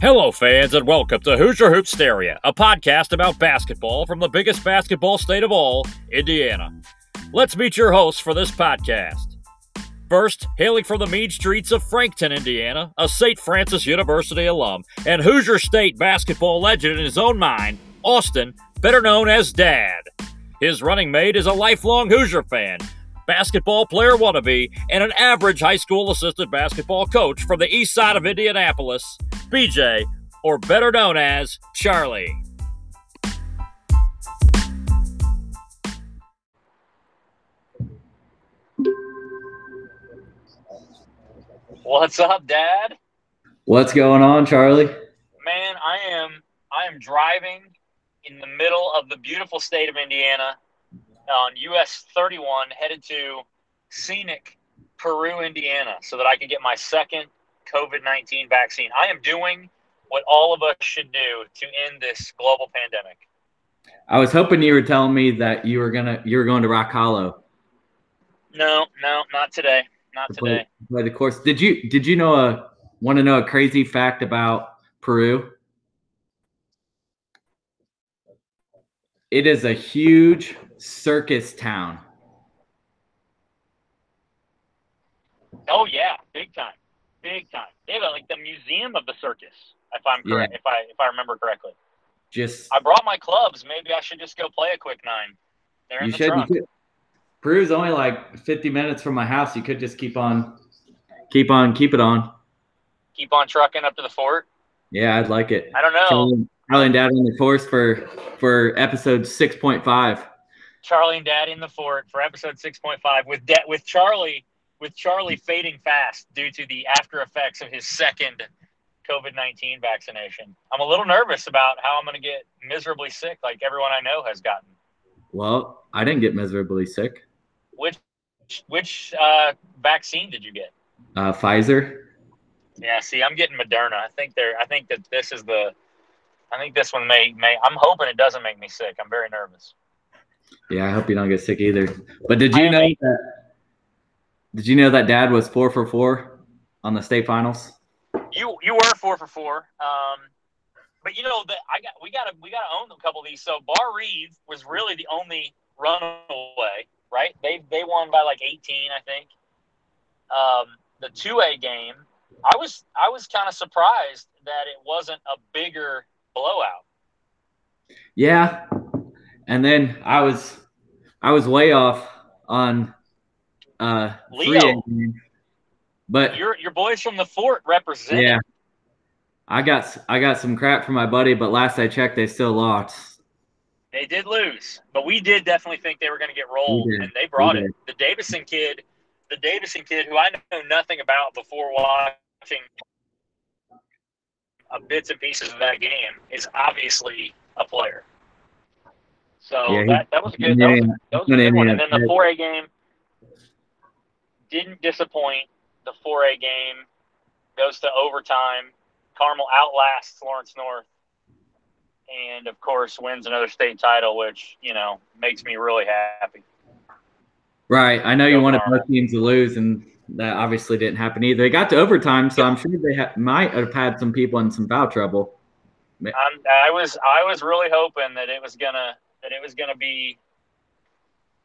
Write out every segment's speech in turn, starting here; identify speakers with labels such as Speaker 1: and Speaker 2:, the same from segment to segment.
Speaker 1: Hello, fans, and welcome to Hoosier Hoopsteria, a podcast about basketball from the biggest basketball state of all, Indiana. Let's meet your hosts for this podcast. First, hailing from the mean streets of Frankton, Indiana, a St. Francis University alum and Hoosier State basketball legend in his own mind, Austin, better known as Dad. His running mate is a lifelong Hoosier fan, basketball player wannabe, and an average high school assistant basketball coach from the east side of Indianapolis, BJ, or better known as Charlie.
Speaker 2: What's up, Dad?
Speaker 3: What's going on, Charlie?
Speaker 2: Man, I am I am driving in the middle of the beautiful state of Indiana on US 31 headed to scenic Peru, Indiana, so that I can get my second COVID 19 vaccine. I am doing what all of us should do to end this global pandemic.
Speaker 3: I was hoping you were telling me that you were gonna you were going to Rock Hollow.
Speaker 2: No, no, not today. Not today.
Speaker 3: Play the course. Did you did you know a want to know a crazy fact about Peru? It is a huge circus town.
Speaker 2: Oh yeah, big time, big time. They have like the museum of the circus. If I'm correct,
Speaker 3: Yeah.
Speaker 2: if I if I remember correctly,
Speaker 3: Just
Speaker 2: I brought my clubs. Maybe I should just go play a quick nine. They're in
Speaker 3: you
Speaker 2: the
Speaker 3: should. You
Speaker 2: trunk.
Speaker 3: Peru's only like 50 minutes from my house. You could just keep on, keep on, keep it on.
Speaker 2: Keep on trucking up to the fort.
Speaker 3: Yeah, I'd like it.
Speaker 2: I don't know.
Speaker 3: Charlie and Dad on the course for for episode 6.5.
Speaker 2: Charlie and Dad in the fort for episode six point five with da- with Charlie with Charlie fading fast due to the after effects of his second COVID nineteen vaccination. I'm a little nervous about how I'm going to get miserably sick, like everyone I know has gotten.
Speaker 3: Well, I didn't get miserably sick.
Speaker 2: Which which uh, vaccine did you get?
Speaker 3: Uh, Pfizer.
Speaker 2: Yeah, see, I'm getting Moderna. I think they're. I think that this is the. I think this one may may. I'm hoping it doesn't make me sick. I'm very nervous.
Speaker 3: Yeah, I hope you don't get sick either. But did you
Speaker 2: I
Speaker 3: know that? Did you know that Dad was four for four on the state finals?
Speaker 2: You you were four for four. Um, but you know that I got we got to we got to own a couple of these. So Barr-Reeve was really the only runaway, right? They they won by like 18, I think. Um, the two A game, I was I was kind of surprised that it wasn't a bigger blowout.
Speaker 3: Yeah. And then I was I was way off on uh
Speaker 2: Leo.
Speaker 3: 3A. But
Speaker 2: Your your boys from the fort represent.
Speaker 3: yeah. I got I got some crap from my buddy, but last I checked they still lost.
Speaker 2: They did lose, but we did definitely think they were going to get rolled, and they brought it. The Davison kid, the Davison kid, who I know nothing about before watching bits and pieces of that game, is obviously a player. So
Speaker 3: Yeah,
Speaker 2: that, that was a good. That was, that was a good one. And then the four A game didn't disappoint. The four A game goes to overtime. Carmel outlasts Lawrence North and of course wins another state title, which you know makes me really happy.
Speaker 3: Right. I know you wanted
Speaker 2: Carmel.
Speaker 3: both teams to lose, and that obviously didn't happen either. They got to overtime, so I'm sure they ha- might have had some people in some foul trouble.
Speaker 2: I was I was really hoping that it was gonna that it was gonna be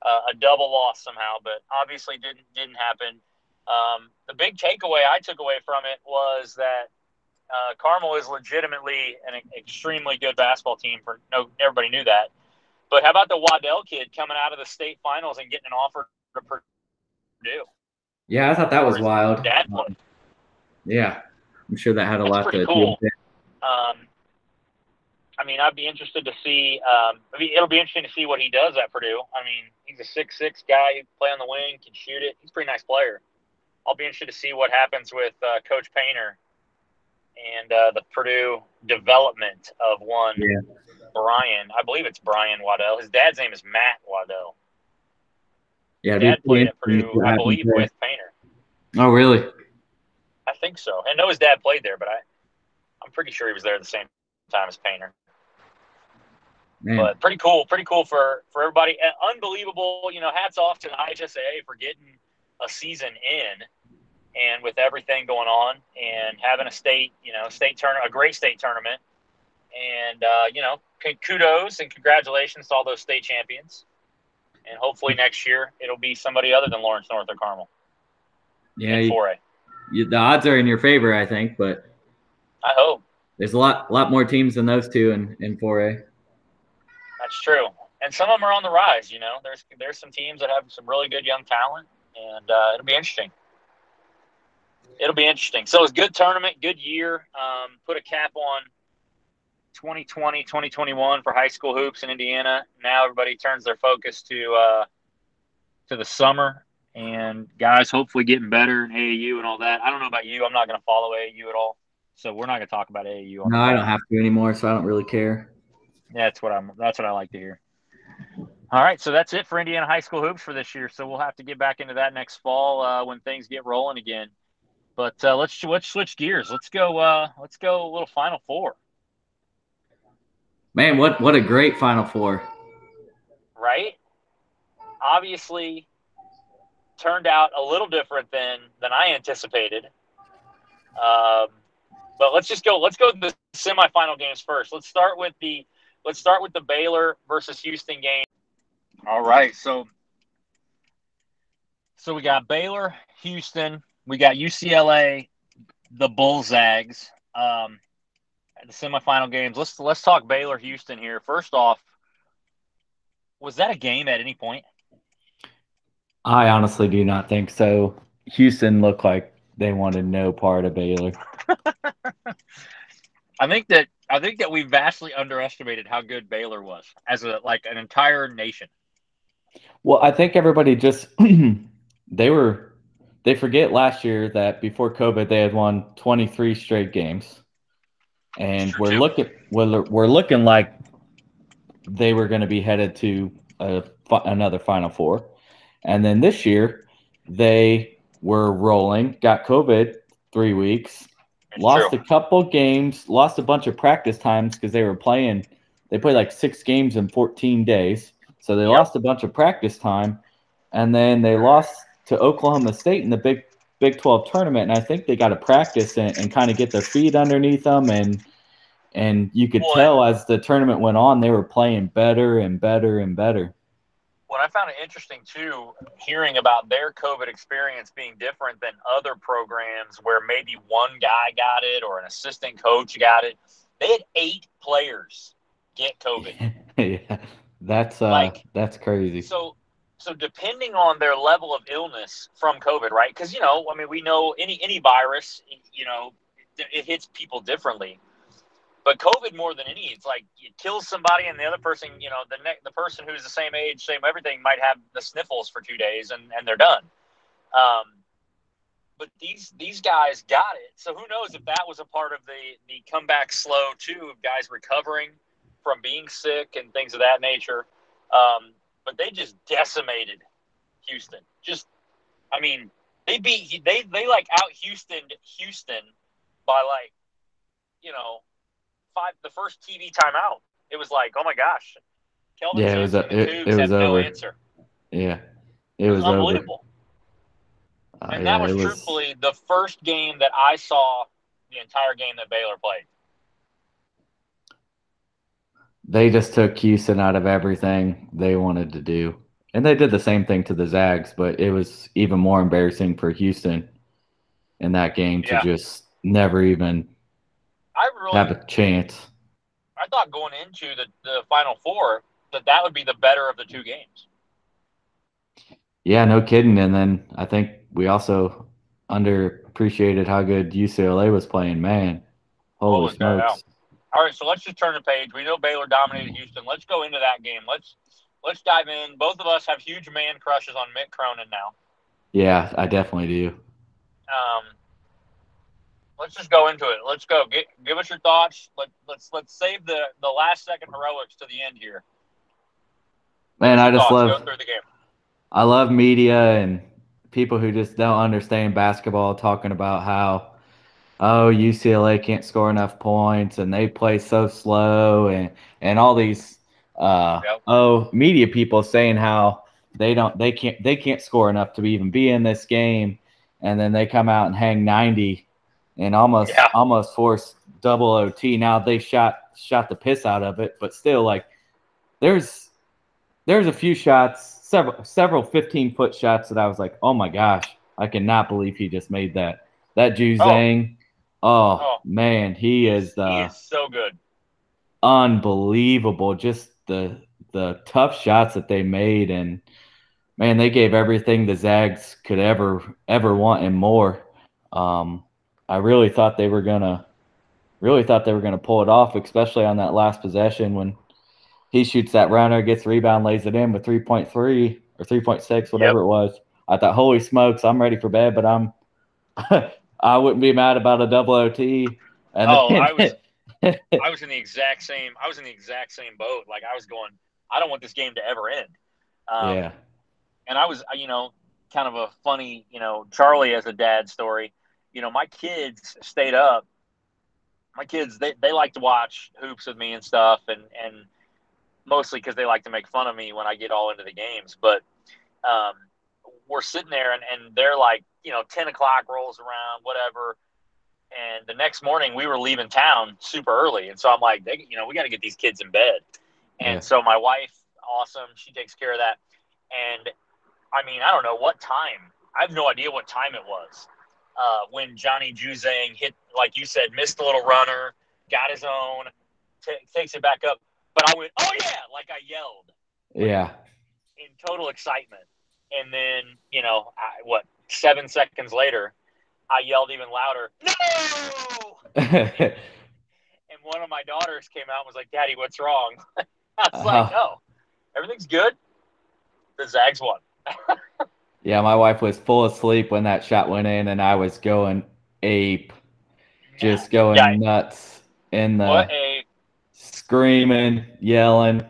Speaker 2: uh, a double loss somehow, but obviously didn't didn't happen. Um, the big takeaway I took away from it was that uh, Carmel is legitimately an extremely good basketball team. For no, everybody knew that. But how about the Waddell kid coming out of the state finals and getting an offer to Purdue?
Speaker 3: Yeah, I thought that was wild.
Speaker 2: Dad played.
Speaker 3: Yeah, I'm sure that had a
Speaker 2: That's
Speaker 3: lot to
Speaker 2: cool.
Speaker 3: do with it.
Speaker 2: Um, I mean, I'd be interested to see. Um, I mean, it'll be interesting to see what he does at Purdue. I mean, he's a six six guy who can play on the wing, can shoot it. He's a pretty nice player. I'll be interested to see what happens with uh, Coach Painter and uh, the Purdue development of one
Speaker 3: Yeah.
Speaker 2: Brian. I believe it's Brian Waddell. His dad's name is Matt Waddell.
Speaker 3: Yeah,
Speaker 2: Dad played at
Speaker 3: interesting to see
Speaker 2: Purdue, I believe, with Painter.
Speaker 3: Oh, really?
Speaker 2: I think so. I know his dad played there, but I, I'm pretty sure he was there at the same time as Painter.
Speaker 3: Man.
Speaker 2: but pretty cool, pretty cool for for everybody. And unbelievable, you know. Hats off to the IHSAA for getting a season in and with everything going on and having a state, you know, state turn a great state tournament, and uh, you know, kudos and congratulations to all those state champions. And hopefully next year it'll be somebody other than Lawrence North or Carmel.
Speaker 3: Yeah, you, you, the odds are in your favor, I think, but
Speaker 2: I hope
Speaker 3: there's a lot, lot more teams than those two in in 4A.
Speaker 2: That's true, and some of them are on the rise. You know, there's there's some teams that have some really good young talent, and uh, it'll be interesting. It'll be interesting. So it's good tournament, good year. Um, put a cap on 2020, 2021 for high school hoops in Indiana. Now everybody turns their focus to uh, to the summer and guys hopefully getting better in AAU and all that. I don't know about you. I'm not going to follow AAU at all, so we're not going to talk about AAU.
Speaker 3: No, I don't have to anymore, so I don't really care.
Speaker 2: That's what I'm. That's what I like to hear. All right, so that's it for Indiana high school hoops for this year. So we'll have to get back into that next fall uh, when things get rolling again. But uh, let's let's switch gears. Let's go. Uh, let's go a little Final Four.
Speaker 3: Man, what what a great Final Four!
Speaker 2: Right. Obviously, turned out a little different than than I anticipated. Um, but let's just go. Let's go to the semifinal games first. Let's start with the let's start with the Baylor versus Houston game. All right, so so we got Baylor, Houston, we got UCLA, the Bullzags. Um, the semifinal games. Let's let's talk Baylor, Houston here. First off, was that a game at any point?
Speaker 3: I honestly do not think so. Houston looked like they wanted no part of Baylor.
Speaker 2: I think that I think that we vastly underestimated how good Baylor was as a like an entire nation.
Speaker 3: Well, I think everybody just they were they forget last year that before COVID they had won 23 straight games. And we're looking we're, we're looking like they were going to be headed to a, another final four. And then this year they were rolling, got COVID 3 weeks, lost true. a couple games, lost a bunch of practice times because they were playing. They played like six games in 14 days, so they yep. lost a bunch of practice time, and then they lost to Oklahoma State in the Big Big 12 tournament, and I think they got to practice and, and kind of get their feet underneath them, and and you could well, tell as the tournament went on, they were playing better and better and better
Speaker 2: what I found it interesting too, hearing about their COVID experience being different than other programs where maybe one guy got it or an assistant coach got it. They had eight players get COVID.
Speaker 3: yeah, that's uh, like that's crazy.
Speaker 2: So, so depending on their level of illness from COVID, right? Because you know, I mean, we know any any virus, you know, it hits people differently. But COVID, more than any, it's like you kill somebody, and the other person, you know, the ne- the person who's the same age, same everything, might have the sniffles for two days, and, and they're done. Um, but these these guys got it. So who knows if that was a part of the the comeback slow too, of guys recovering from being sick and things of that nature. Um, but they just decimated Houston. Just, I mean, they beat they they like out Houston Houston by like, you know, five the first TV timeout. It was like, oh my gosh,
Speaker 3: Kelvin yeah, it was, a, it, it was over. No answer. Yeah, it, it was, was, unbelievable.
Speaker 2: Uh, and yeah, that was, was truthfully the first game that I saw the entire game that Baylor played.
Speaker 3: They just took Houston out of everything they wanted to do. And they did the same thing to the Zags, but it was even more embarrassing for Houston in that game to just never even I really have a chance.
Speaker 2: I thought going into the, the final four that that would be the better of the two games.
Speaker 3: Yeah, no kidding. And then I think we also underappreciated how good UCLA was playing. Man, holy oh, smokes!
Speaker 2: All right, so let's just turn the page. We know Baylor dominated Houston. Let's go into that game. Let's let's dive in. Both of us have huge man crushes on Mick Cronin now.
Speaker 3: Yeah, I definitely do.
Speaker 2: Um, let's just go into it. Let's go. Get, give us your thoughts. Let, let's let's save the the last second heroics to the end here.
Speaker 3: Man, I just love the game. I love media and people who just don't understand basketball talking about how oh UCLA can't score enough points and they play so slow and and all these uh, yep. oh media people saying how they don't they can't they can't score enough to even be in this game and then they come out and hang 90 and almost
Speaker 2: Yeah.
Speaker 3: almost forced double OT. Now they shot shot the piss out of it, but still like there's there's a few shots, several several 15 foot shots that I was like, oh my gosh, I cannot believe he just made that. That Ju
Speaker 2: Oh.
Speaker 3: Zhang, oh,
Speaker 2: Oh.
Speaker 3: man, he is
Speaker 2: he
Speaker 3: uh,
Speaker 2: is so good.
Speaker 3: unbelievable. Just the the tough shots that they made, and man, they gave everything the Zags could ever ever want and more. Um, I really thought they were gonna, really thought they were gonna pull it off, especially on that last possession when he shoots that runner, gets rebound, lays it in with three point three or three point six, whatever it was. I thought, holy smokes, I'm ready for bed, but I'm, I wouldn't be mad about a double OT. And
Speaker 2: Oh, I was I was in the exact same I was in the exact same boat. Like I was going, I don't want this game to ever end. Um,
Speaker 3: yeah.
Speaker 2: and I was, you know, kind of a funny, you know, Charlie as a dad story. You know, my kids stayed up. My kids, they, they like to watch hoops with me and stuff, and and mostly because they like to make fun of me when I get all into the games. But um, we're sitting there, and, and they're like, you know, ten o'clock rolls around, whatever. And the next morning, we were leaving town super early, and so I'm like, they, you know, we got to get these kids in bed. And
Speaker 3: Yeah.
Speaker 2: so my wife, awesome, she takes care of that. And I mean, I don't know what time. I have no idea what time it was uh, when Johnny Juzang hit, like you said, missed a little runner, got his own, ta takes it back up. But I went, oh yeah, like I yelled
Speaker 3: Yeah.
Speaker 2: in total excitement. And then, you know, I, what, seven seconds later, I yelled even louder, no! And one of my daughters came out and was like, Daddy, what's wrong? I was like,
Speaker 3: Uh-huh.
Speaker 2: oh, everything's good. The Zags won.
Speaker 3: yeah, my wife was full asleep when that shot went in, and I was going ape, just going
Speaker 2: Yeah.
Speaker 3: nuts in the screaming, yelling.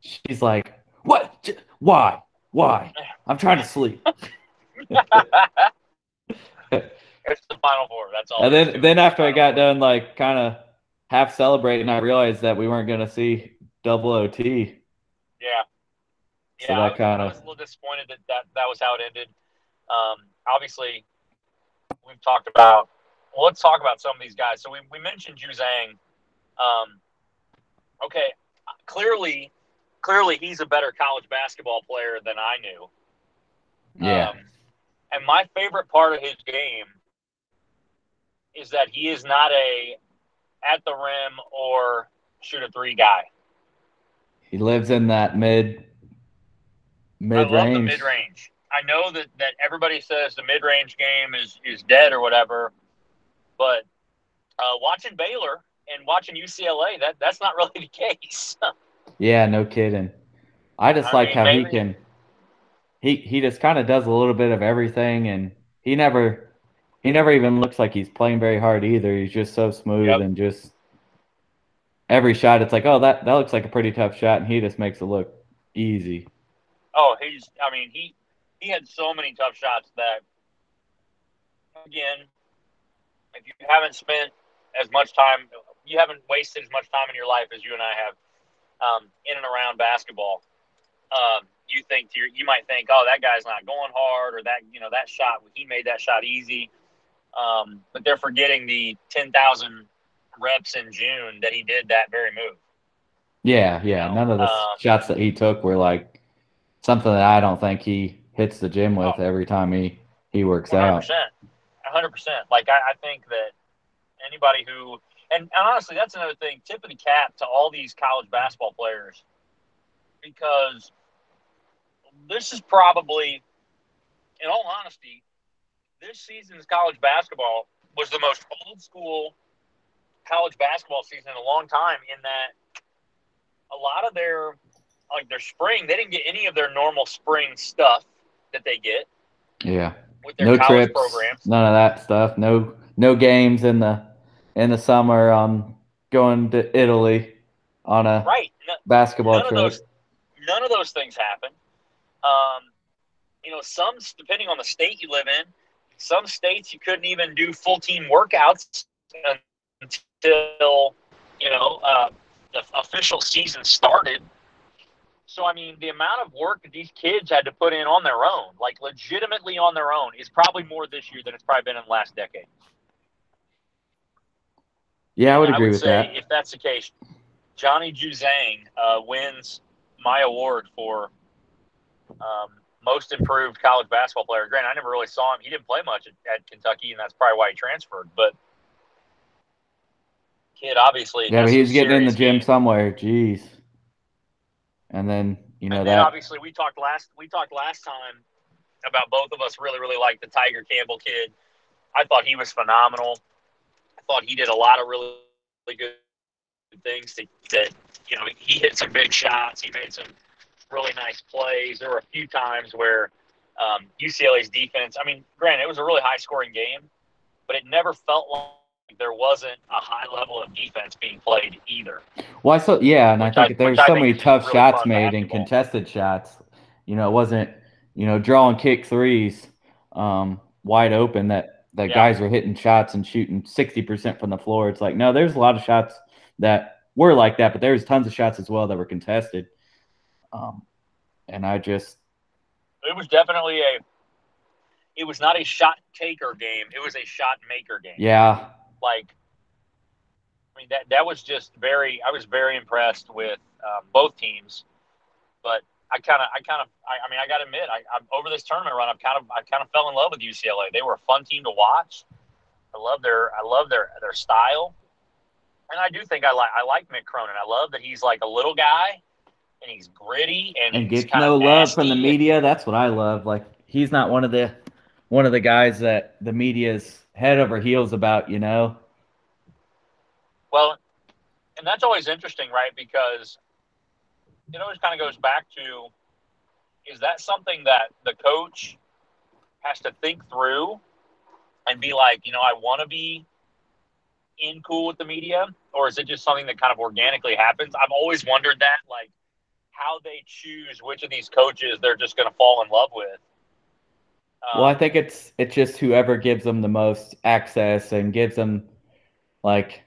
Speaker 3: She's like, "What? Why? Why? I'm trying to sleep."
Speaker 2: it's the final four. That's all.
Speaker 3: and then, then after I got
Speaker 2: four.
Speaker 3: done, like kind of half celebrating, I realized that we weren't gonna see double OT.
Speaker 2: Yeah.
Speaker 3: So
Speaker 2: Yeah,
Speaker 3: that
Speaker 2: I was-
Speaker 3: kinda-
Speaker 2: I was a little disappointed that, that that was how it ended. Um, obviously, we've talked about. Well, let's talk about some of these guys. So we, we mentioned Juzang. Um, okay, clearly, clearly he's a better college basketball player than I knew.
Speaker 3: Yeah,
Speaker 2: Um, and my favorite part of his game is that he is not a at the rim or shoot a three guy.
Speaker 3: he lives in that mid mid
Speaker 2: I love the
Speaker 3: range.
Speaker 2: mid range. I know that, that everybody says the mid range game is, is dead or whatever, but uh, watching Baylor and watching UCLA, that that's not really the case.
Speaker 3: Yeah, no kidding. I just
Speaker 2: I
Speaker 3: like
Speaker 2: mean,
Speaker 3: how he can. He he just kind of does a little bit of everything, and he never he never even looks like he's playing very hard either. He's just so smooth
Speaker 2: Yep.
Speaker 3: and just every shot. It's like, oh, that that looks like a pretty tough shot, and he just makes it look easy.
Speaker 2: Oh, he's I mean he he had so many tough shots that again, if you haven't spent as much time, you haven't wasted as much time in your life as you and I have um, in and around basketball. Um, you think to your, you might think, oh, that guy's not going hard, or that you know that shot he made that shot easy. Um, but they're forgetting the ten thousand reps in June that he did that very move.
Speaker 3: Yeah, yeah.
Speaker 2: know,
Speaker 3: None of the
Speaker 2: um,
Speaker 3: shots that he took were like something that I don't think he hits the gym with
Speaker 2: Oh.
Speaker 3: every time he he works
Speaker 2: One hundred
Speaker 3: out.
Speaker 2: percent, one hundred percent. Like I, I think that anybody who and, and honestly, that's another thing. Tip of the cap to all these college basketball players because this is probably, in all honesty, this season's college basketball was the most old school college basketball season in a long time. In that a lot of their like their spring, they didn't get any of their normal spring stuff that they get
Speaker 3: Yeah.
Speaker 2: with their
Speaker 3: no
Speaker 2: college
Speaker 3: trips,
Speaker 2: programs.
Speaker 3: none of that stuff. No no games in the in the summer. Um, going to Italy on a
Speaker 2: Right. No,
Speaker 3: basketball
Speaker 2: none of
Speaker 3: trip.
Speaker 2: those none of those things happen. Um, you know, some depending on the state you live in, some states you couldn't even do full team workouts until you know uh, the official season started. So I mean, the amount of work that these kids had to put in on their own, like legitimately on their own, is probably more this year than it's probably been in the last decade.
Speaker 3: Yeah, I would agree
Speaker 2: I would
Speaker 3: with that.
Speaker 2: if that's the case, Johnny Juzang uh, wins my award for um, most improved college basketball player. Granted, I never really saw him. He didn't play much at, at Kentucky, and that's probably why he transferred. But kid, obviously,
Speaker 3: Yeah, but he was getting in the gym
Speaker 2: game.
Speaker 3: somewhere. Jeez. And then you know
Speaker 2: and
Speaker 3: that.
Speaker 2: obviously we talked last we talked last time about both of us really really liked the Tiger Campbell kid. I thought he was phenomenal. I thought he did a lot of really, really good things to, that you know he hit some big shots. He made some really nice plays. There were a few times where um, UCLA's defense. I mean, granted, it was a really high scoring game, but it never felt like there wasn't a high level of defense being played either.
Speaker 3: Well, I saw, yeah, and I think
Speaker 2: I-
Speaker 3: there were so many tough
Speaker 2: really
Speaker 3: shots made and contested shots. You know, it wasn't, you know, drawing kick threes um, wide open that that
Speaker 2: Yeah.
Speaker 3: guys were hitting shots and shooting 60% from the floor. It's like, no, there's a lot of shots that were like that, but there was tons of shots as well that were contested. Um, and I just,
Speaker 2: it was definitely a it was not a shot taker game it was a shot maker game
Speaker 3: yeah,
Speaker 2: like i mean that that was just very i was very impressed with um, both teams. But i kind of i kind of I, I mean i gotta admit I, I'm over this tournament run i've kind of i kind of fell in love with ucla they were a fun team to watch. I love their i love their their style. And i do think i like i like mick cronin. I love that he's like a little guy and he's gritty and,
Speaker 3: and gets no love from the media. That's what I love. Like he's not one of the one of the guys that the media's head over heels about. You know,
Speaker 2: Well, and that's always interesting, right? Because it always kind of goes back to is that something that the coach has to think through and be like, you know, I want to be in cool with the media, or is it just something that kind of organically happens? I've always wondered that, like how they choose which of these coaches they're just going to fall in love with. Um,
Speaker 3: well, I think it's it's just whoever gives them the most access and gives them like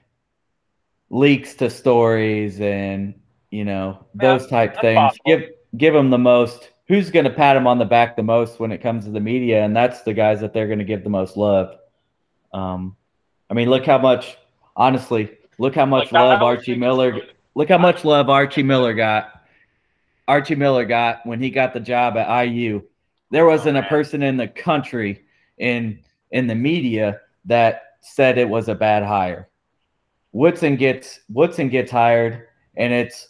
Speaker 3: leaks to stories and you know
Speaker 2: Yeah,
Speaker 3: those type things.
Speaker 2: possible.
Speaker 3: Give give them the most. Who's going to pat them on the back the most when it comes to the media, and that's the guys that they're going to give the most love. Um, I mean, look how much. Honestly, look how much
Speaker 2: like,
Speaker 3: love Archie Miller. Look how much love Archie Miller got. Archie Miller got when he got the job at IU. There wasn't a person in the country in in the media that said it was a bad hire. Woodson gets Woodson gets hired, and it's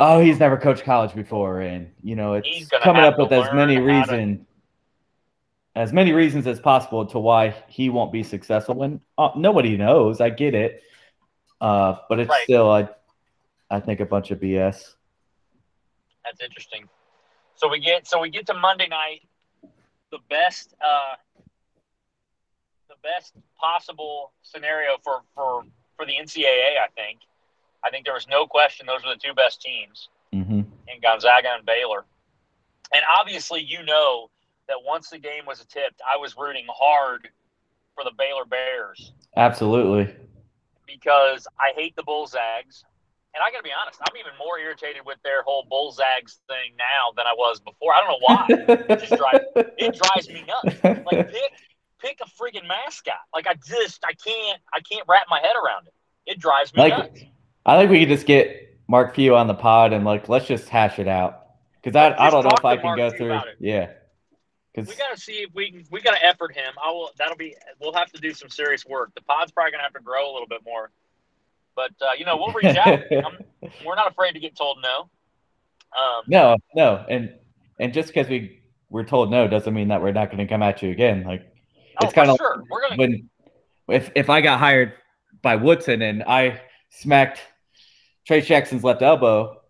Speaker 3: oh he's never coached college before, and you know it's coming up with as many
Speaker 2: to-
Speaker 3: reasons as many reasons as possible to why he won't be successful. And uh, nobody knows. I get it, uh, but it's
Speaker 2: Right.
Speaker 3: still I I think a bunch of BS.
Speaker 2: That's interesting. So we get so we get to Monday night, the best uh, the best possible scenario for for for the NCAA. I think. I think there was no question those were the two best teams
Speaker 3: hmm
Speaker 2: in Gonzaga and Baylor. And obviously, you know that once the game was tipped, I was rooting hard for the Baylor Bears
Speaker 3: Absolutely.
Speaker 2: because I hate the Bull Zags. And I got to be honest, I'm even more irritated with their whole bullzags thing now than I was before. I don't know why.
Speaker 3: it
Speaker 2: just drive- it drives me nuts. Like pick pick a friggin' mascot. Like I just I can't I can't wrap my head around it. It drives me
Speaker 3: Like-
Speaker 2: nuts.
Speaker 3: I think we could just get Mark Few on the pod and like let's just hash it out because I, I don't know if I can
Speaker 2: Mark
Speaker 3: go
Speaker 2: Few
Speaker 3: through. Yeah, because
Speaker 2: We gotta see if we can. We gotta effort him. I will. That'll be. We'll have to do some serious work. The pod's probably gonna have to grow a little bit more. But uh, you know, we'll reach out. We're not afraid to get told no. Um,
Speaker 3: no, no, and and just because we we're told no doesn't mean that we're not going to come at you again. Like
Speaker 2: oh,
Speaker 3: it's kind of
Speaker 2: sure. We're gonna.
Speaker 3: when if if I got hired by Woodson and I smacked Trayce Jackson's left elbow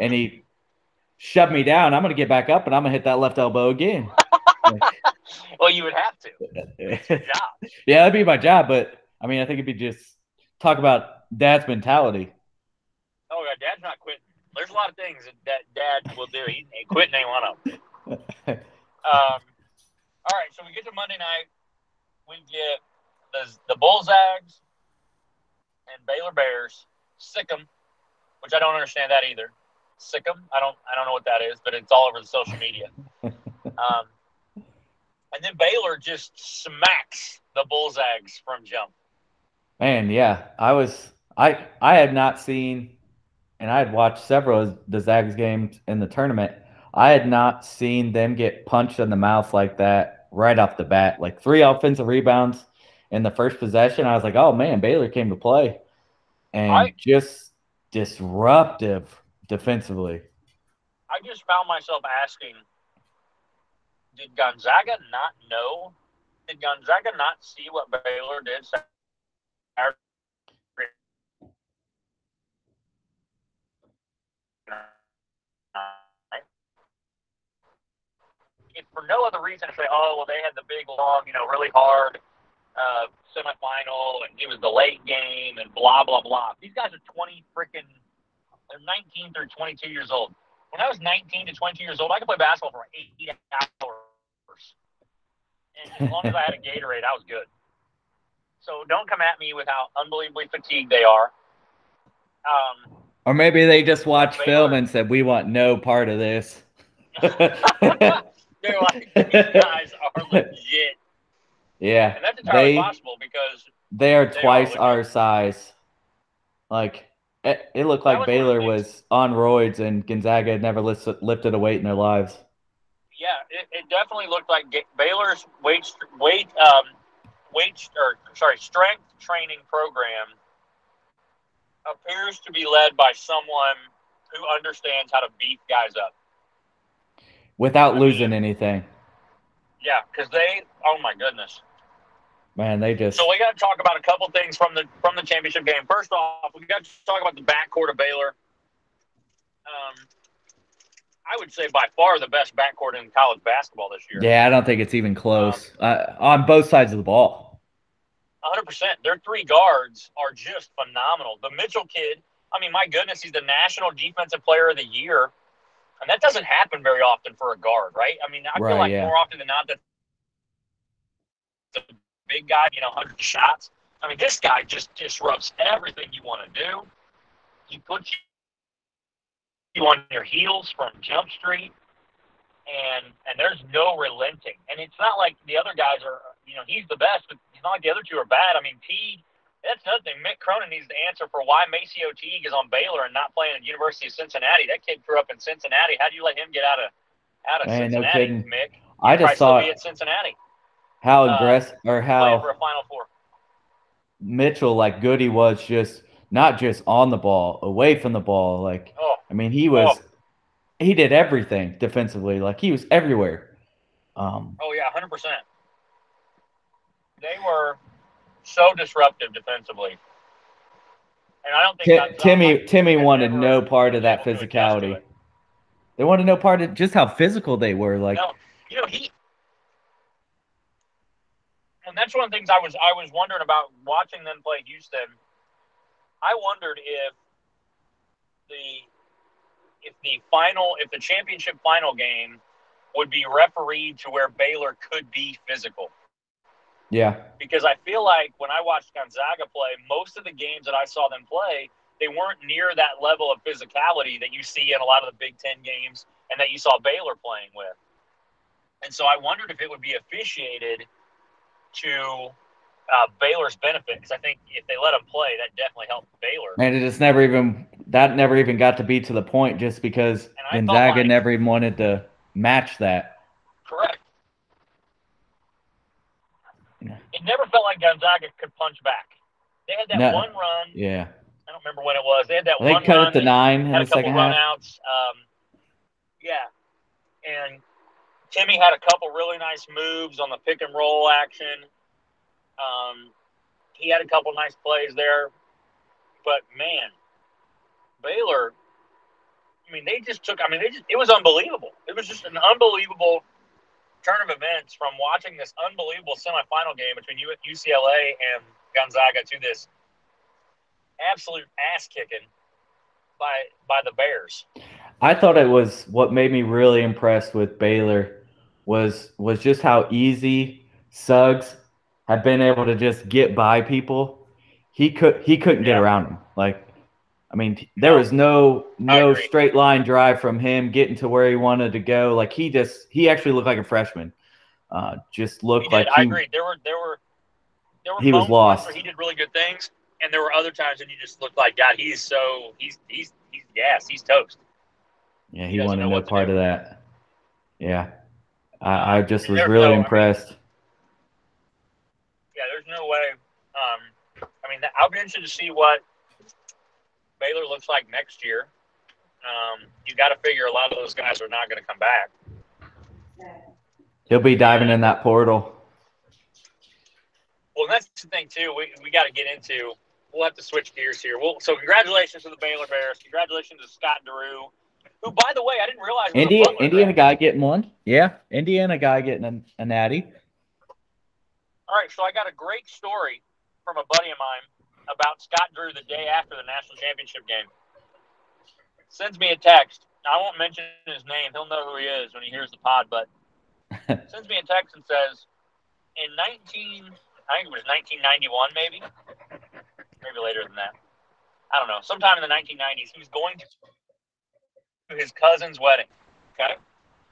Speaker 3: and he shoved me down, I'm gonna get back up and I'm gonna hit that left elbow again.
Speaker 2: Well, you would have to. It's your job.
Speaker 3: yeah, that'd be my job, but I mean, I think it'd be just talk about dad's mentality.
Speaker 2: Oh, yeah, Dad's not quitting. There's a lot of things that, Dad will do. He ain't quitting ain't one of them. Um, all right, so we get to Monday night. We get the the Bull Zags and Baylor Bears. Sic 'em, which I don't understand that either. Sic 'em. I don't I don't know what that is, but it's all over the social media. Um, and then Baylor just smacks the Bullzags from jump.
Speaker 3: Man, yeah, I was I I had not seen, and I had watched several of the Zags games in the tournament. I had not seen them get punched in the mouth like that right off the bat. Like three offensive rebounds in the first possession. I was like, oh man, Baylor came to play, and
Speaker 2: I-
Speaker 3: just disruptive defensively.
Speaker 2: I just found myself asking, did Gonzaga not know? Did Gonzaga not see what Baylor did Saturday? If for no other reason to say, oh well, they had the big long, you know, really hard uh, semifinal, and it was the late game, and blah blah blah. These guys are twenty freaking, they're nineteen through twenty-two years old when I was 19 to 22 years old, I could play basketball for eight hours. And as long as I had a Gatorade, I was good. So don't come at me with how unbelievably fatigued they are. Um,
Speaker 3: Or maybe they just watched film and said, "We want no part of this."
Speaker 2: they're like, these guys are legit.
Speaker 3: yeah,
Speaker 2: And that's entirely
Speaker 3: They-
Speaker 2: possible because
Speaker 3: They are
Speaker 2: They
Speaker 3: twice our size. Like it, it looked like
Speaker 2: was one of the
Speaker 3: Baylor was on roids and Gonzaga had never lifted, lifted a weight in their lives.
Speaker 2: yeah, it, it definitely looked like Baylor's weight weight um, weight or sorry strength training program appears to be led by someone who understands how to beat guys up.
Speaker 3: Without losing anything.
Speaker 2: Yeah, because they oh my goodness.
Speaker 3: Man, they just
Speaker 2: So we got to talk about a couple things from the from the championship game. First off, we got to talk about the backcourt of Baylor. Um, I would say by far the best backcourt in college basketball this year.
Speaker 3: Yeah, I don't think it's even close. uh, on both sides of the ball.
Speaker 2: 100%. Their three guards are just phenomenal. The Mitchell kid, I mean, my goodness, he's the National Defensive Player of the Year. And that doesn't happen very often for a guard, right? I mean, I
Speaker 3: Right,
Speaker 2: feel like
Speaker 3: yeah.
Speaker 2: more often than not that the big guy, you know, 100 shots. I mean, this guy just disrupts everything you want to do. He puts you on your heels from Jump Street, and and there's no relenting. And it's not like the other guys are, you know, he's the best, but it's not like the other two are bad. I mean, Teague. That's another thing. Mick Cronin needs to answer for why MaCio Teague is on Baylor and not playing at University of Cincinnati. That kid grew up in Cincinnati. How do you let him get out of out of
Speaker 3: Man, no
Speaker 2: Cincinnati,
Speaker 3: kidding.
Speaker 2: Mick?
Speaker 3: I just
Speaker 2: be at Cincinnati
Speaker 3: how
Speaker 2: uh,
Speaker 3: aggressive or how
Speaker 2: for a Final Four.
Speaker 3: Mitchell, like Goody, was just not just on the ball, away from the ball. Like,
Speaker 2: Oh,
Speaker 3: I mean, he was,
Speaker 2: Oh.
Speaker 3: he did everything defensively. Like, he was everywhere. Um,
Speaker 2: oh yeah, hundred percent. They were so disruptive defensively, and I don't think Gonzaga
Speaker 3: Timme,
Speaker 2: Timme
Speaker 3: wanted no part of that
Speaker 2: able to adjust to
Speaker 3: physicality. They wanted no part of just how physical they were. Like,
Speaker 2: No, you know he, and that's one of the things I was I was wondering about watching them play Houston. I wondered if the if the final if the championship final game would be refereed to where Baylor could be physical.
Speaker 3: Yeah,
Speaker 2: because I feel like when I watched Gonzaga play, most of the games that I saw them play, they weren't near that level of physicality that you see in a lot of the Big Ten games and that you saw Baylor playing with. And so I wondered if it would be officiated to uh, Baylor's benefit because I think if they let them play, that definitely helped Baylor.
Speaker 3: and it just never even that never even got to be to the point just because Gonzaga
Speaker 2: like-
Speaker 3: never even wanted to match that.
Speaker 2: Correct. It never felt like Gonzaga could punch back. They had that
Speaker 3: No.
Speaker 2: one run.
Speaker 3: Yeah,
Speaker 2: I don't remember when it was. They had that
Speaker 3: think
Speaker 2: one
Speaker 3: cut
Speaker 2: run
Speaker 3: it to nine in
Speaker 2: had
Speaker 3: the
Speaker 2: a couple
Speaker 3: second half.
Speaker 2: outs. Um, yeah, and Timme had a couple really nice moves on the pick and roll action. Um, he had a couple nice plays there, but man, Baylor. I mean, they just took. I mean, they just. It was unbelievable. It was just an unbelievable turn of events from watching this unbelievable semifinal game between U- UCLA and Gonzaga to this absolute ass kicking by by the Bears.
Speaker 3: I thought it was what made me really impressed with Baylor was was just how easy Suggs had been able to just get by people. He could he couldn't get around him. Like I mean, there was no no straight line drive from him getting to where he wanted to go. Like he just he actually looked like a freshman. Uh, just looked
Speaker 2: he
Speaker 3: like
Speaker 2: he, I agree. There were there were there were
Speaker 3: he was lost.
Speaker 2: Where he did really good things, and there were other times when you just looked like God. He's so he's he's he's gas. He's toast.
Speaker 3: Yeah, he, he wanted no part of that. Yeah, I, I just was really no, impressed. I mean,
Speaker 2: yeah, there's no way. Um, I mean, I'll be interested to see what Baylor looks like next year. Um, you got to figure a lot of those guys are not going to come back.
Speaker 3: He'll be diving in that portal.
Speaker 2: Well, that's the thing too. We we got to get into. We'll have to switch gears here. Well, so congratulations to the Baylor Bears. Congratulations to Scott Drew, who, by the way, I didn't realize.
Speaker 3: Indiana, Indiana guy getting one. Yeah, Indiana guy getting a, a natty.
Speaker 2: All right, so I got a great story from a buddy of mine about Scott Drew the day after the national championship game. Sends me a text. I won't mention his name. He'll know who he is when he hears the pod, but sends me a text and says, in 19, I think it was 1991, maybe, maybe later than that. I don't know. Sometime in the 1990s, he was going to his cousin's wedding. Okay,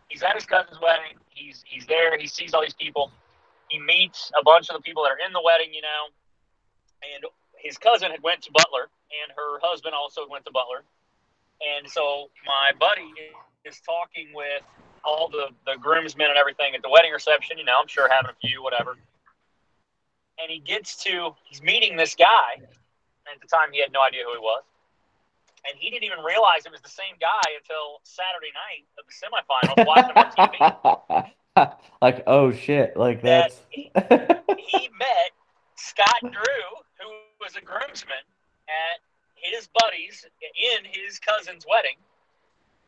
Speaker 2: he's at his cousin's wedding. He's he's there. He sees all these people. He meets a bunch of the people that are in the wedding, you know, and his cousin had went to Butler, and her husband also went to Butler, and so my buddy is talking with all the the groomsmen and everything at the wedding reception. You know, I'm sure having a few, whatever. And he gets to he's meeting this guy. And at the time, he had no idea who he was, and he didn't even realize it was the same guy until Saturday night of the semifinals, watching on
Speaker 3: TV. like, oh shit! Like that
Speaker 2: he, he met Scott Drew, was a groomsman at his buddy's in his cousin's wedding.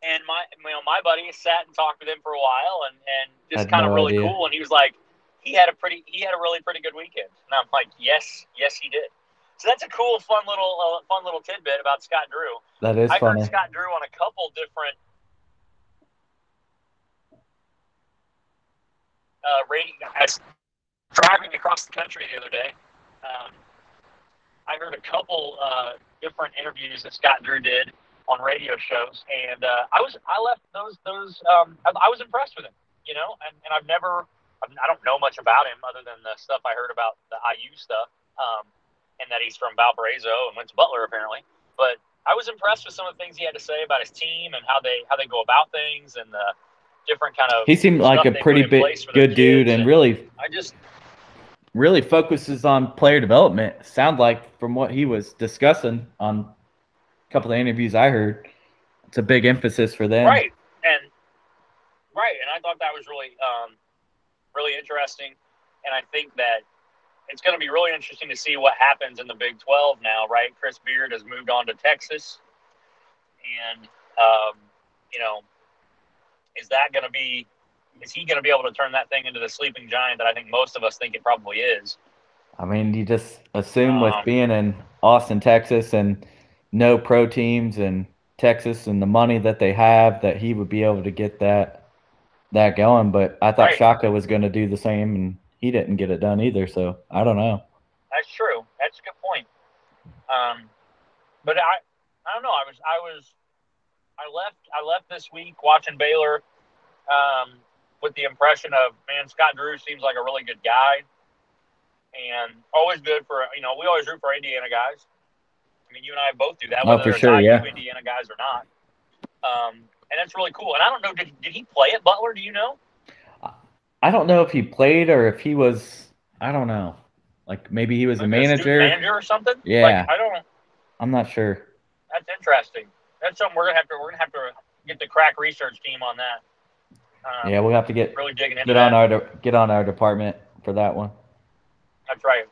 Speaker 2: And my, you know, my buddy sat and talked with him for a while, and and just kind of no really idea. cool. And he was like, he had a pretty, he had a really pretty good weekend. And I'm like, yes, yes, he did. So that's a cool, fun little, uh, fun little tidbit about Scott Drew.
Speaker 3: That is
Speaker 2: I
Speaker 3: funny.
Speaker 2: heard Scott Drew on a couple different uh, radio. Was driving across the country the other day. Um, I heard a couple uh, different interviews that Scott Drew did on radio shows, and uh, I was I left those those um, I, I was impressed with him, you know, and, and I've never I don't know much about him other than the stuff I heard about the IU stuff, um, and that he's from Valparaiso and went to Butler apparently. But I was impressed with some of the things he had to say about his team and how they how they go about things and the different kind of.
Speaker 3: He seemed like a pretty big, good dude, and, and really.
Speaker 2: I just
Speaker 3: really focuses on player development. Sound like from what he was discussing on a couple of interviews I heard, it's a big emphasis for them.
Speaker 2: Right, and right, and I thought that was really, um, really interesting, and I think that it's going to be really interesting to see what happens in the Big Twelve now. Right, Chris Beard has moved on to Texas, and um, you know, is that going to be is he going to be able to turn that thing into the sleeping giant that I think most of us think it probably is?
Speaker 3: I mean, you just assume um, with being in Austin, Texas, and no pro teams in Texas and the money that they have, that he would be able to get that that going. But I thought right. Shaka was going to do the same, and he didn't get it done either. So I don't know.
Speaker 2: That's true. That's a good point. Um, but I, I don't know. I was, I was, I left, I left this week watching Baylor. Um, with the impression of man, Scott Drew seems like a really good guy, and always good for you know we always root for Indiana guys. I mean, you and I both do that,
Speaker 3: oh, whether for sure, yeah.
Speaker 2: Indiana guys or not. Um, and that's really cool. And I don't know, did, did he play at Butler? Do you know?
Speaker 3: I don't know if he played or if he was. I don't know. Like maybe he was like a manager,
Speaker 2: a manager or something.
Speaker 3: Yeah,
Speaker 2: like, I don't.
Speaker 3: I'm not sure.
Speaker 2: That's interesting. That's something we're gonna have to we're gonna have to get the crack research team on that.
Speaker 3: Um, yeah, we'll have to get
Speaker 2: really digging
Speaker 3: into
Speaker 2: get
Speaker 3: on our get on our department for that one.
Speaker 2: That's right.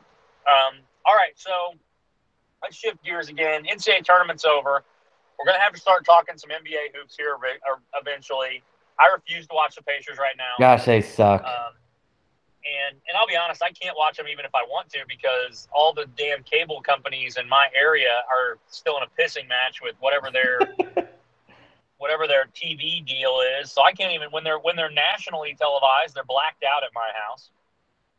Speaker 2: Um, all right, so let's shift gears again. NCAA tournament's over. We're gonna have to start talking some NBA hoops here eventually. I refuse to watch the Pacers right now.
Speaker 3: Gosh, they suck.
Speaker 2: Um, and and I'll be honest, I can't watch them even if I want to because all the damn cable companies in my area are still in a pissing match with whatever their whatever their TV deal is. So I can't even when they're when they're nationally televised, they're blacked out at my house.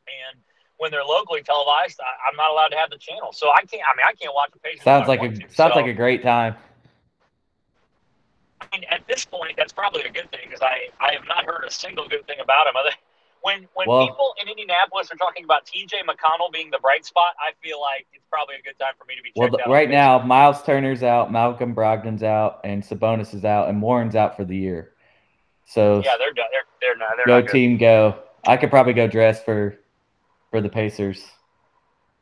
Speaker 2: And when they're locally televised, I, am not allowed to have the channel. So I can't. I mean, I can't watch the Pacers.
Speaker 3: Sounds like a to, sounds so. like a great time.
Speaker 2: I mean, at this point, that's probably a good thing because I, I have not heard a single good thing about him. Other when when well, people in Indianapolis are talking about T.J. McConnell being the bright spot, I feel like it's probably a good time for me to be.
Speaker 3: Well, right now, Miles Turner's out, Malcolm Brogdon's out, and Sabonis is out, and Warren's out for the year. So
Speaker 2: yeah, they're done. They're they're not. They're
Speaker 3: go
Speaker 2: not
Speaker 3: team, go! I could probably go dress for for the Pacers.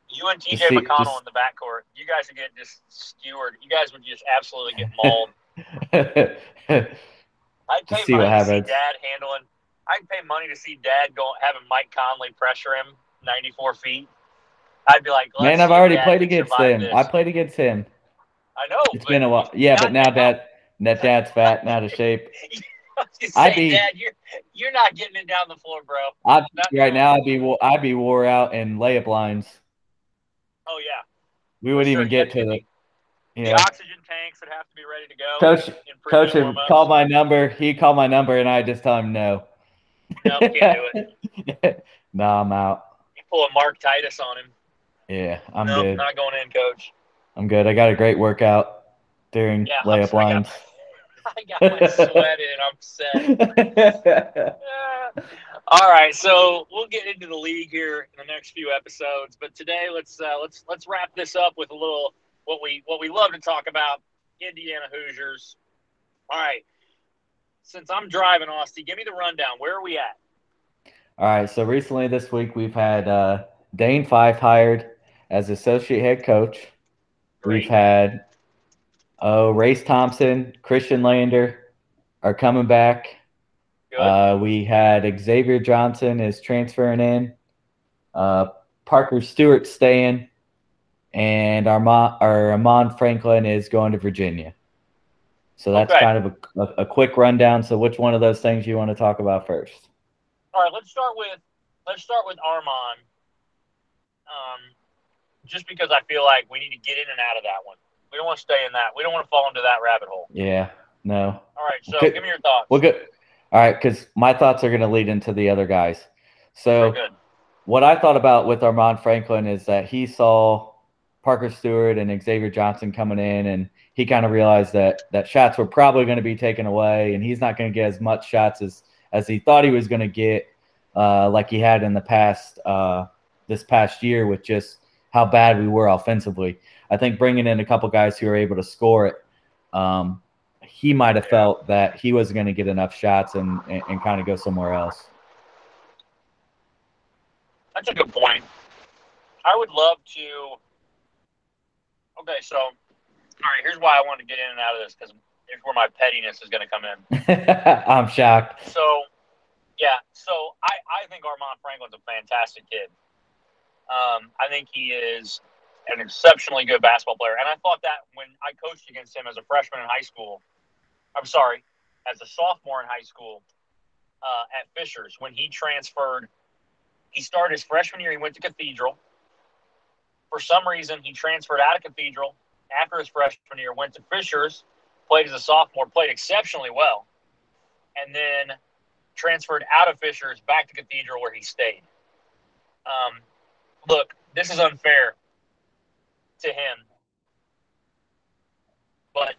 Speaker 2: You and TJ see, McConnell just, in the backcourt, you guys would get just skewered. You guys would just absolutely get mauled. I'd pay see what happens. see Dad handling. I'd pay money to see Dad go having Mike Conley pressure him 94 feet. I'd be like,
Speaker 3: man, I've already Dad played against him. This. I played against him.
Speaker 2: I know.
Speaker 3: It's been a while. Yeah, but now Dad, that Dad's fat, not out of shape.
Speaker 2: I'd be, Dad, you're you're not getting it down the floor, bro.
Speaker 3: I'd, right now, I'd be I'd be wore out in layup lines.
Speaker 2: Oh yeah.
Speaker 3: We wouldn't even get to the.
Speaker 2: Yeah. The oxygen tanks would have to be ready to go.
Speaker 3: Coach, coach would call my number. He called my number, and I just tell him
Speaker 2: no. No, can't do it.
Speaker 3: no, I'm out.
Speaker 2: You pull a Mark Titus on him.
Speaker 3: Yeah, I'm no, good.
Speaker 2: Not going in, coach.
Speaker 3: I'm good. I got a great workout during yeah, layup lines.
Speaker 2: I got my sweat in. I'm set. All right, so we'll get into the league here in the next few episodes, but today let's uh, let's let's wrap this up with a little what we what we love to talk about Indiana Hoosiers. All right, since I'm driving, Austin, give me the rundown. Where are we at?
Speaker 3: All right, so recently this week we've had uh, Dane Fife hired as associate head coach. Great. We've had Oh, Race Thompson, Khristian Lander are coming back. Uh, we had Xavier Johnson is transferring in. Uh, Parker Stewart staying, and Armand, or Armaan Franklin is going to Virginia. So that's okay. kind of a, a, quick rundown. So which one of those things you want to talk about first?
Speaker 2: All right, let's start with let's start with Armand. Um, just because I feel like we need to get in and out of that one. We don't want to stay in that. We don't want to fall into that rabbit hole.
Speaker 3: Yeah. No.
Speaker 2: All right. So good. give me your thoughts.
Speaker 3: Well, good. All right, because my thoughts are going to lead into the other guys. So, what I thought about with Armand Franklin is that he saw Parker Stewart and Xavier Johnson coming in, and he kind of realized that that shots were probably going to be taken away, and he's not going to get as much shots as as he thought he was going to get, uh, like he had in the past uh, this past year with just how bad we were offensively. I think bringing in a couple guys who are able to score it, um, he might have felt that he wasn't going to get enough shots and, and, and kind of go somewhere else.
Speaker 2: That's a good point. I would love to. Okay, so all right, here's why I wanted to get in and out of this because here's where my pettiness is going to come in.
Speaker 3: I'm shocked.
Speaker 2: So, yeah, so I, I think Armaan Franklin's a fantastic kid. Um, I think he is an exceptionally good basketball player. And I thought that when I coached against him as a freshman in high school, I'm sorry, as a sophomore in high school uh, at Fishers, when he transferred, he started his freshman year, he went to Cathedral. For some reason, he transferred out of Cathedral after his freshman year, went to Fishers, played as a sophomore, played exceptionally well, and then transferred out of Fishers back to Cathedral where he stayed. Um, look, this is unfair to him. But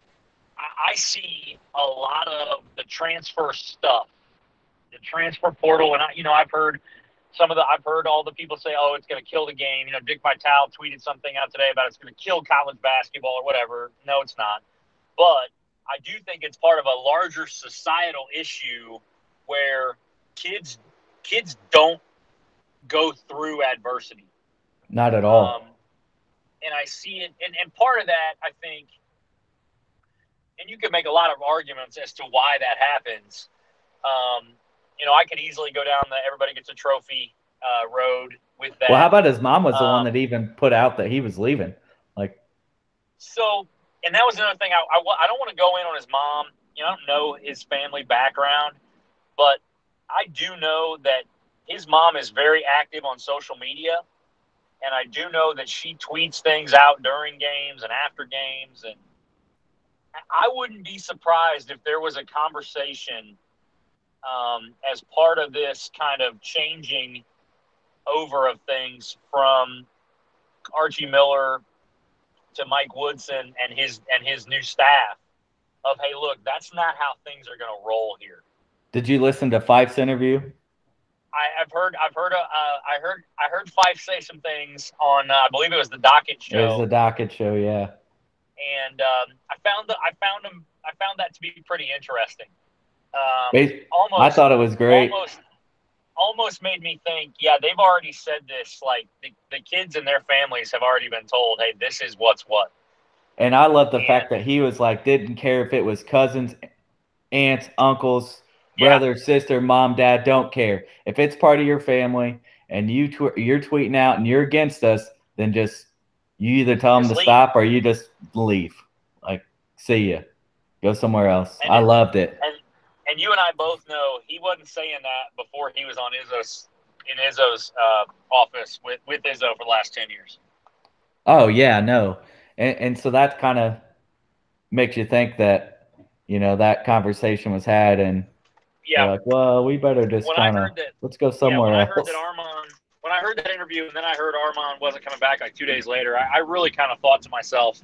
Speaker 2: I see a lot of the transfer stuff, the transfer portal, and I, you know, I've heard some of the, I've heard all the people say, "Oh, it's going to kill the game." You know, Dick Vitale tweeted something out today about it's going to kill college basketball or whatever. No, it's not. But I do think it's part of a larger societal issue where kids kids don't go through adversity.
Speaker 3: Not at all. Um,
Speaker 2: and I see it. And, and part of that, I think, and you could make a lot of arguments as to why that happens. Um, you know, I could easily go down the everybody gets a trophy uh, road with that.
Speaker 3: Well, how about his mom was the um, one that even put out that he was leaving? Like,
Speaker 2: so, and that was another thing. I, I, I don't want to go in on his mom. You know, I don't know his family background, but I do know that his mom is very active on social media and I do know that she tweets things out during games and after games, and I wouldn't be surprised if there was a conversation um, as part of this kind of changing over of things from Archie Miller to Mike Woodson and his and his new staff of hey look that's not how things are going to roll here.
Speaker 3: Did you listen to Fife's interview?
Speaker 2: I, have heard I've heard uh, I heard I heard Fife say some things on uh, I believe it was the Dakich show.
Speaker 3: It was the Dakich show, yeah.
Speaker 2: And um, I found that I found him I found that to be pretty interesting. Um,
Speaker 3: almost, I thought it was great.
Speaker 2: Almost, almost made me think, yeah, they've already said this. Like the, the kids and their families have already been told, hey, this is what's what.
Speaker 3: And I love the and, fact that he was like, didn't care if it was cousins, aunts, uncles, brother, yeah. sister, mom, dad, don't care. If it's part of your family and you tw- you're tweeting out and you're against us, then just you either tell them to leave. stop or you just leave. Like, see ya, go somewhere else. And I loved it.
Speaker 2: And, and you and I both know he wasn't saying that before he was on Izzo's in Izzo's uh, office with with Izzo for the last ten years.
Speaker 3: Oh yeah, no, and, and so that kind of makes you think that you know that conversation was had, and yeah, like, well, we better just kind of let's go somewhere
Speaker 2: yeah,
Speaker 3: when else.
Speaker 2: I heard that Armand, when I heard that interview, and then I heard Armand wasn't coming back like two days later, I, I really kind of thought to myself,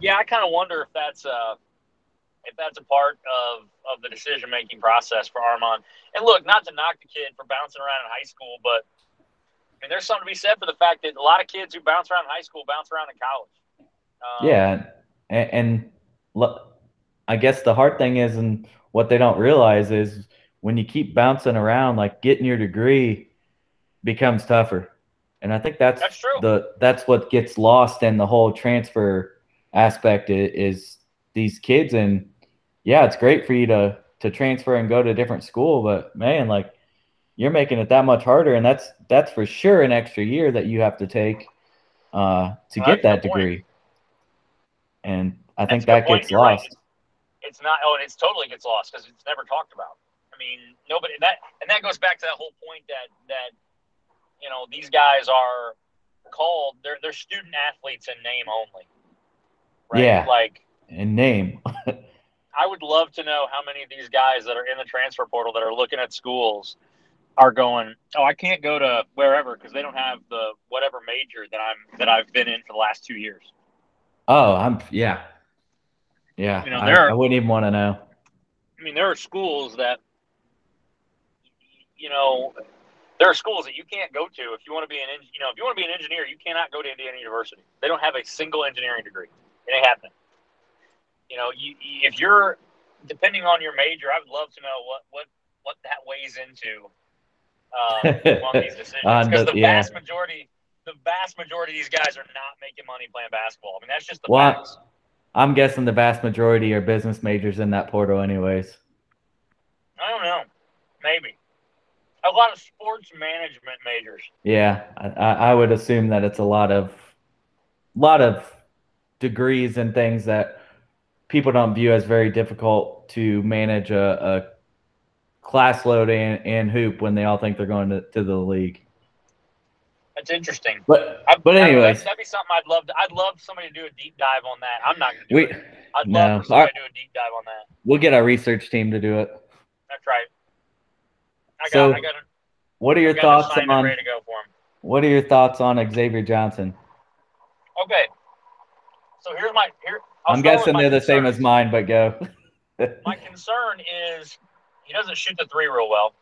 Speaker 2: yeah, I kind of wonder if that's uh if that's a part of, of the decision making process for Armand. And look, not to knock the kid for bouncing around in high school, but I mean, there's something to be said for the fact that a lot of kids who bounce around in high school bounce around in college.
Speaker 3: Um, yeah, and, and look, I guess the hard thing is, and what they don't realize is when you keep bouncing around, like getting your degree becomes tougher. And I think that's,
Speaker 2: that's true.
Speaker 3: the that's what gets lost in the whole transfer aspect is these kids and yeah, it's great for you to to transfer and go to a different school, but man, like you're making it that much harder, and that's that's for sure an extra year that you have to take uh, to well, get that degree. Point. And I think that gets lost. Right.
Speaker 2: It's not. Oh, and it's totally gets lost because it's never talked about. I mean, nobody that and that goes back to that whole point that that you know these guys are called they're they're student athletes in name only.
Speaker 3: Right? Yeah.
Speaker 2: Like
Speaker 3: in name.
Speaker 2: I would love to know how many of these guys that are in the transfer portal that are looking at schools are going, oh, I can't go to wherever because they don't have the whatever major that I'm that I've been in for the last two years.
Speaker 3: Oh, I'm yeah, yeah. You know, I, are, I wouldn't even want to know.
Speaker 2: I mean, there are schools that, you know, there are schools that you can't go to if you want to be an, you know, if you want to be an engineer, you cannot go to Indiana University. They don't have a single engineering degree. It ain't happening you know, you, if you're depending on your major, I would love to know what what what that weighs into um, on these decisions because the, the yeah. vast majority, the vast majority of these guys are not making money playing basketball. I mean, that's just the well, facts.
Speaker 3: I'm guessing the vast majority are business majors in that portal, anyways.
Speaker 2: I don't know, maybe a lot of sports management majors.
Speaker 3: Yeah, I, I would assume that it's a lot of, lot of degrees and things that people don't view as very difficult to manage a, a class load and, and hoop when they all think they're going to, to the league.
Speaker 2: That's interesting.
Speaker 3: But I, but anyways,
Speaker 2: that'd be something I'd love. To, I'd love somebody to do a deep dive on that. I'm not going to do we, it. I'd no, love somebody our, to do a deep dive on that.
Speaker 3: We'll get our research team to do it.
Speaker 2: That's right. I got.
Speaker 3: So,
Speaker 2: I got.
Speaker 3: what are your thoughts on? What are your thoughts on Xavier Johnson?
Speaker 2: Okay. So here's my here.
Speaker 3: I am guessing they're the same as mine, but go.
Speaker 2: my concern is he doesn't shoot the three real well.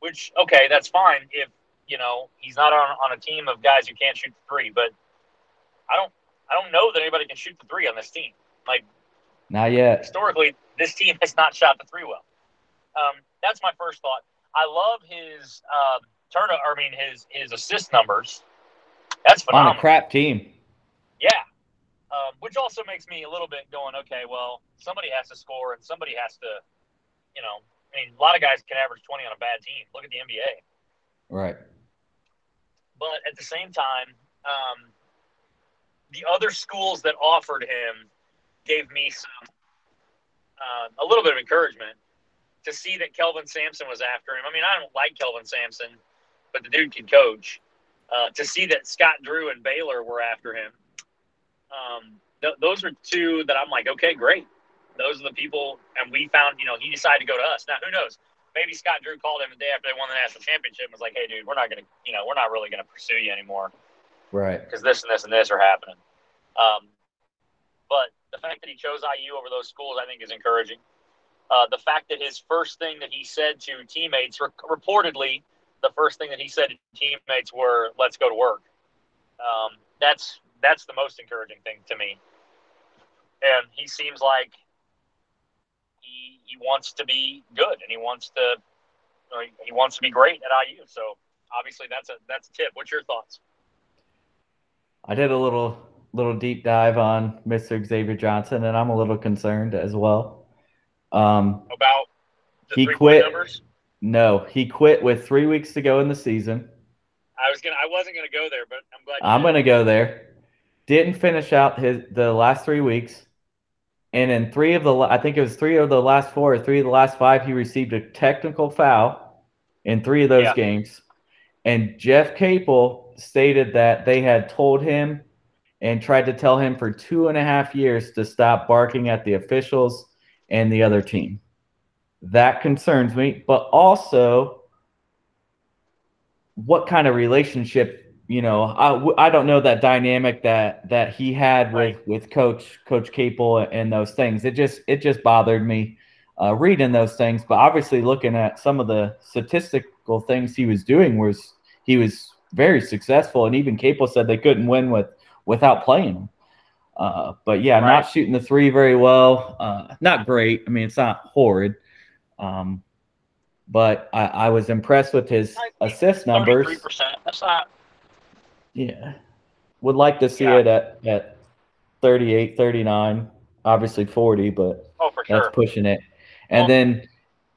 Speaker 2: Which okay, that's fine if you know he's not on, on a team of guys who can't shoot the three. But I don't I don't know that anybody can shoot the three on this team. Like
Speaker 3: not yet.
Speaker 2: Historically, this team has not shot the three well. Um, that's my first thought. I love his uh, turn. I mean his his assist numbers. That's phenomenal.
Speaker 3: On a crap team.
Speaker 2: Yeah. Um, which also makes me a little bit going, okay, well, somebody has to score and somebody has to, you know, I mean, a lot of guys can average 20 on a bad team. Look at the NBA.
Speaker 3: Right.
Speaker 2: But at the same time, um, the other schools that offered him gave me some, uh, a little bit of encouragement to see that Kelvin Sampson was after him. I mean, I don't like Kelvin Sampson, but the dude can coach. Uh, to see that Scott Drew and Baylor were after him um, th- those are two that I'm like, okay, great. Those are the people, and we found, you know, he decided to go to us. Now, who knows? maybe Scott Drew called him the day after they won the national championship and was like, "Hey, dude, we're not gonna, you know, we're not really gonna pursue you anymore,
Speaker 3: right?
Speaker 2: Because this and this and this are happening." Um, but the fact that he chose IU over those schools, I think, is encouraging. Uh, the fact that his first thing that he said to teammates, reportedly, the first thing that he said to teammates were, "Let's go to work." Um, that's that's the most encouraging thing to me. And he seems like he he wants to be good and he wants to he wants to be great at IU. So obviously that's a that's a tip. What's your thoughts?
Speaker 3: I did a little little deep dive on Mr. Xavier Johnson, and I'm a little concerned as well. Um,
Speaker 2: About
Speaker 3: he quit. No, he quit with three weeks to go in the season.
Speaker 2: I was gonna. I wasn't gonna go there, but I'm glad.
Speaker 3: I'm gonna go there. Didn't finish out his the last three weeks, and in three of the I think it was three of the last four or three of the last five, he received a technical foul in three of those yeah. games. And Jeff Capel stated that they had told him and tried to tell him for two and a half years to stop barking at the officials and the other team. That concerns me, but also what kind of relationship you know I, I don't know that dynamic that that he had with right. with coach coach capel and those things it just it just bothered me uh, reading those things but obviously looking at some of the statistical things he was doing was he was very successful and even capel said they couldn't win with without playing him uh, but yeah right. not shooting the three very well uh, not great i mean it's not horrid um, but I, I was impressed with his assist numbers.
Speaker 2: That's not.
Speaker 3: Yeah. Would like to see yeah. it at, at 38, 39, obviously 40, but
Speaker 2: oh, for sure.
Speaker 3: that's pushing it. And well, then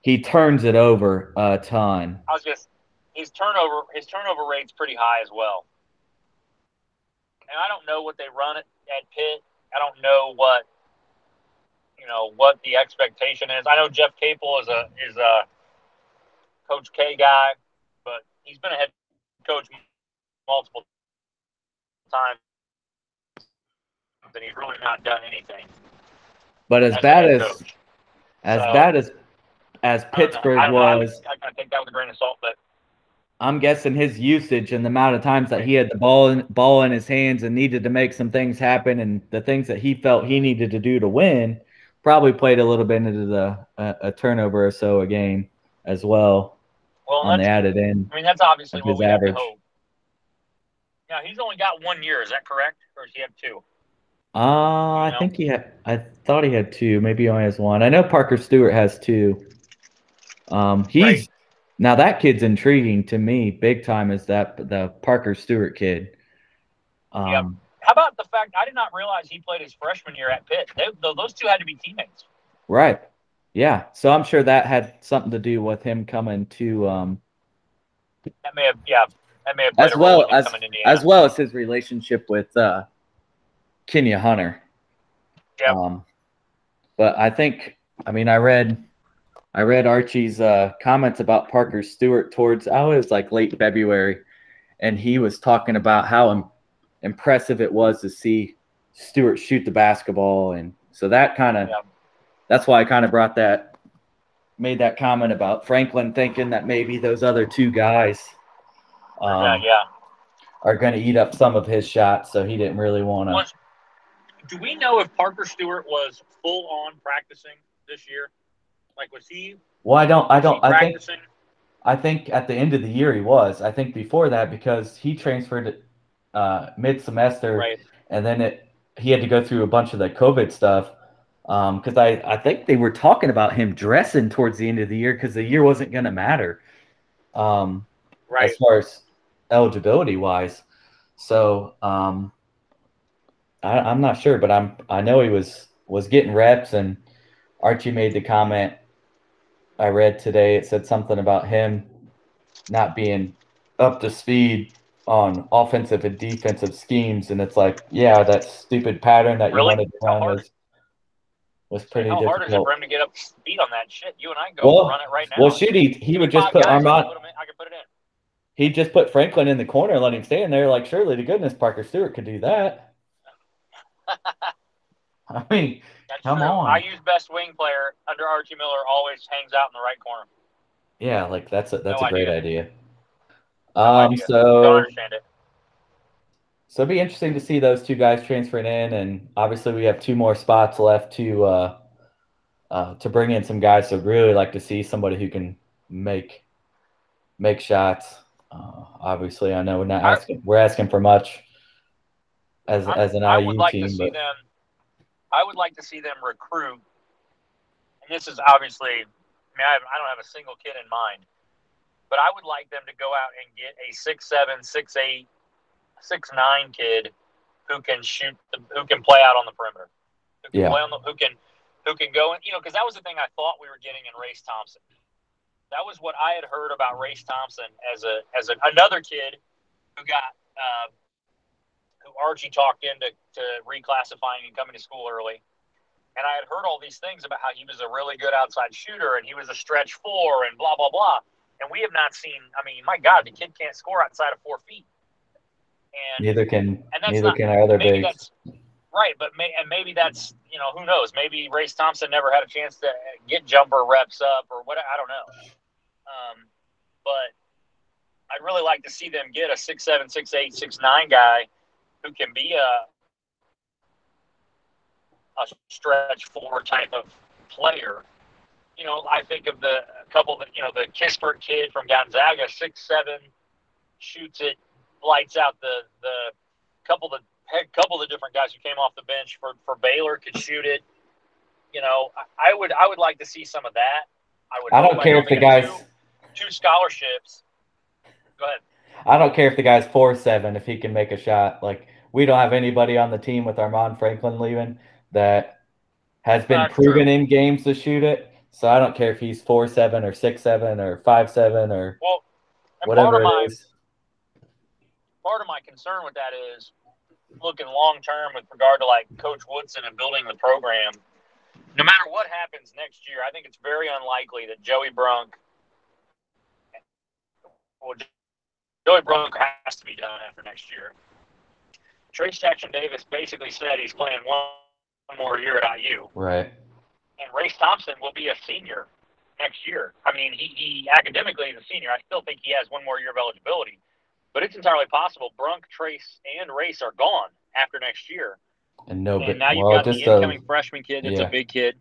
Speaker 3: he turns it over uh, a ton.
Speaker 2: I was just his turnover his turnover rate's pretty high as well. And I don't know what they run at, at Pitt. I don't know what you know what the expectation is. I know Jeff Capel is a is a Coach K guy, but he's been a head coach multiple times, and he's really not done anything.
Speaker 3: But as, as bad as coach. as so, bad as as Pittsburgh I was,
Speaker 2: I, I, I take that with a grain of salt, but
Speaker 3: I'm guessing his usage and the amount of times that he had the ball in, ball in his hands and needed to make some things happen, and the things that he felt he needed to do to win, probably played a little bit into the uh, a turnover or so a game as well
Speaker 2: well,
Speaker 3: on the added end.
Speaker 2: I mean, that's obviously what we average. have to hope. Now he's only got one year. Is that correct, or does he have two?
Speaker 3: Uh, you know? I think he had. I thought he had two. Maybe he only has one. I know Parker Stewart has two. Um, he's right. now that kid's intriguing to me, big time. Is that the Parker Stewart kid? Um,
Speaker 2: yep. How about the fact I did not realize he played his freshman year at Pitt? They, those two had to be teammates.
Speaker 3: Right. Yeah, so I'm sure that had something to do with him coming to. Um,
Speaker 2: that may have, yeah, that may have
Speaker 3: as well as as well as his relationship with uh, Kenya Hunter.
Speaker 2: Yeah.
Speaker 3: Um, but I think, I mean, I read, I read Archie's uh, comments about Parker Stewart towards it was like late February, and he was talking about how Im- impressive it was to see Stewart shoot the basketball, and so that kind of. Yeah that's why I kind of brought that, made that comment about Franklin thinking that maybe those other two guys,
Speaker 2: um, yeah, yeah,
Speaker 3: are going to eat up some of his shots. So he didn't really want to.
Speaker 2: Do we know if Parker Stewart was full on practicing this year? Like, was he?
Speaker 3: Well, I don't. I don't. I think. I think at the end of the year he was. I think before that because he transferred uh, mid semester,
Speaker 2: right.
Speaker 3: and then it he had to go through a bunch of the COVID stuff because um, I, I think they were talking about him dressing towards the end of the year because the year wasn't going to matter um,
Speaker 2: right.
Speaker 3: as far as eligibility wise. So um, I, I'm not sure, but I'm I know he was was getting reps, and Archie made the comment I read today. It said something about him not being up to speed on offensive and defensive schemes, and it's like, yeah, that stupid pattern that you really? wanted to run was was pretty
Speaker 2: How
Speaker 3: difficult.
Speaker 2: hard is it for him to get up to speed on that shit? You and I go well, run it right now.
Speaker 3: Well, shoot, he, he would just put Armand.
Speaker 2: I could put it in.
Speaker 3: He'd just put Franklin in the corner and let him stand there. Like, surely to goodness, Parker Stewart could do that. I mean, That's come true. on.
Speaker 2: I use best wing player under Archie Miller always hangs out in the right corner.
Speaker 3: Yeah, like that's a that's
Speaker 2: No
Speaker 3: a great
Speaker 2: idea.
Speaker 3: idea.
Speaker 2: No
Speaker 3: Um,
Speaker 2: idea. Don't
Speaker 3: so
Speaker 2: understand it.
Speaker 3: so it'd be interesting to see those two guys transferring in, and obviously we have two more spots left to uh, uh, to bring in some guys. So really like to see somebody who can make make shots. Uh, obviously, I know we're not
Speaker 2: I-
Speaker 3: asking we're asking for much as
Speaker 2: I-
Speaker 3: as an
Speaker 2: I
Speaker 3: IU
Speaker 2: would like
Speaker 3: team,
Speaker 2: to see
Speaker 3: but
Speaker 2: them. I would like to see them recruit, and this is obviously. I mean, I, I don't have a single kid in mind, but I would like them to go out and get a six seven, six eight, six nine kid who can shoot, the, who can play out on the perimeter, who can
Speaker 3: Yeah.
Speaker 2: play on the, who can, who can go and you know, because that was the thing I thought we were getting in Race Thompson. That was what I had heard about Race Thompson as a as a, another kid who got. Uh, who Archie talked into to reclassifying and coming to school early. And I had heard all these things about how he was a really good outside shooter and he was a stretch four and blah blah blah. And we have not seen. I mean, my God, the kid can't score outside of four feet. And
Speaker 3: neither can
Speaker 2: and that's
Speaker 3: neither
Speaker 2: not-
Speaker 3: can our other bigs.
Speaker 2: right, but may, and maybe that's you know who knows. Maybe Race Thompson never had a chance to get jumper reps up or what. I don't know. Um, but I'd really like to see them get a six seven, six eight, six nine guy who can be a a stretch four type of player. You know, I think of the a couple that you know the Kispert kid from Gonzaga, six seven, shoots it, lights out the the couple of heck, couple of different guys who came off the bench for for Baylor could shoot it. You know, I, I would I would like to see some of that. I would.
Speaker 3: I don't care if the guys
Speaker 2: two scholarships. Go ahead.
Speaker 3: I don't care if the guy's four seven if he can make a shot. Like we don't have anybody on the team with Armand Franklin leaving that has been
Speaker 2: Not
Speaker 3: proven
Speaker 2: true.
Speaker 3: in games to shoot it. So I don't care if he's four seven or six seven or five seven or
Speaker 2: Well,
Speaker 3: whatever
Speaker 2: part of my part of my concern with that is looking long term with regard to like Coach Woodson and building the program. No matter what happens next year, I think it's very unlikely that Joey Brunk. Well, Joey Brunk has to be done after next year. Trayce Jackson Davis basically said he's playing one more year at IU,
Speaker 3: Right.
Speaker 2: and Race Thompson will be a senior next year. I mean, he, he academically is a senior. I still think he has one more year of eligibility, but it's entirely possible Brunk, Trayce, and Race are gone after next year.
Speaker 3: And no,
Speaker 2: and
Speaker 3: but
Speaker 2: now you've
Speaker 3: well,
Speaker 2: got the
Speaker 3: uh,
Speaker 2: incoming freshman kid It's
Speaker 3: yeah.
Speaker 2: a big kid.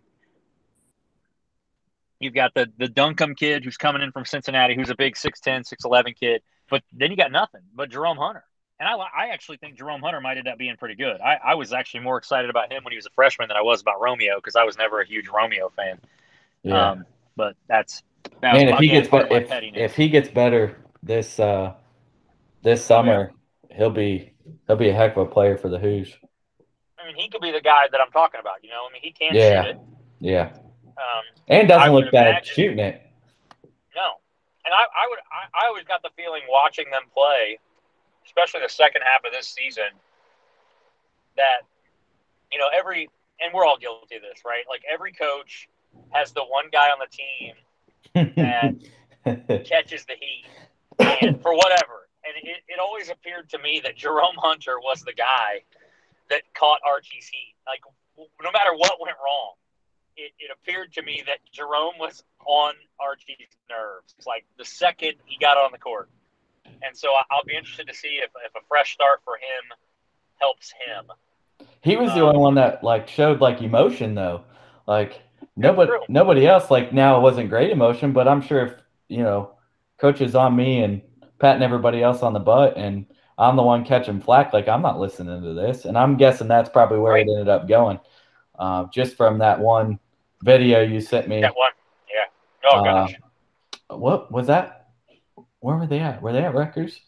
Speaker 2: You've got the the Duncomb kid who's coming in from Cincinnati, who's a big 6'10", 6'11 kid. But then you got nothing but Jerome Hunter. And I, I actually think Jerome Hunter might end up being pretty good. I, I was actually more excited about him when he was a freshman than I was about Romeo because I was never a huge Romeo fan.
Speaker 3: yeah.
Speaker 2: Um, but that's that
Speaker 3: Man, if he gets be- if if he gets better this uh this summer, he'll be he'll be a heck of a player for the Hoos.
Speaker 2: I mean, he could be the guy that I'm talking about. You know, I mean, he can
Speaker 3: Yeah.
Speaker 2: shoot it.
Speaker 3: Yeah.
Speaker 2: Um,
Speaker 3: And doesn't look bad
Speaker 2: imagine-
Speaker 3: shooting it.
Speaker 2: No, and I, I would. I, I always got the feeling watching them play, especially the second half of this season, that you know every and we're all guilty of this, right? Like every coach has the one guy on the team that catches the heat, and for whatever. And it, it always appeared to me that Jerome Hunter was the guy that caught Archie's heat. Like no matter what went wrong, it, it appeared to me that Jerome was on Archie's nerves. Like the second he got on the court. And so I'll be interested to see if, if a fresh start for him helps him.
Speaker 3: He was the
Speaker 2: Um,
Speaker 3: only one that like showed like emotion though. Like nobody
Speaker 2: True.
Speaker 3: nobody else like now it wasn't great emotion, but I'm sure if you know coaches on me and patting everybody else on the butt and I'm the one catching flack, like I'm not listening to this. And I'm guessing that's probably where
Speaker 2: Right.
Speaker 3: it ended up going. Uh, just from that one video you sent me.
Speaker 2: That one. Yeah. Oh,
Speaker 3: Uh,
Speaker 2: gosh.
Speaker 3: What was that? Where were they at? Were they at Rutgers?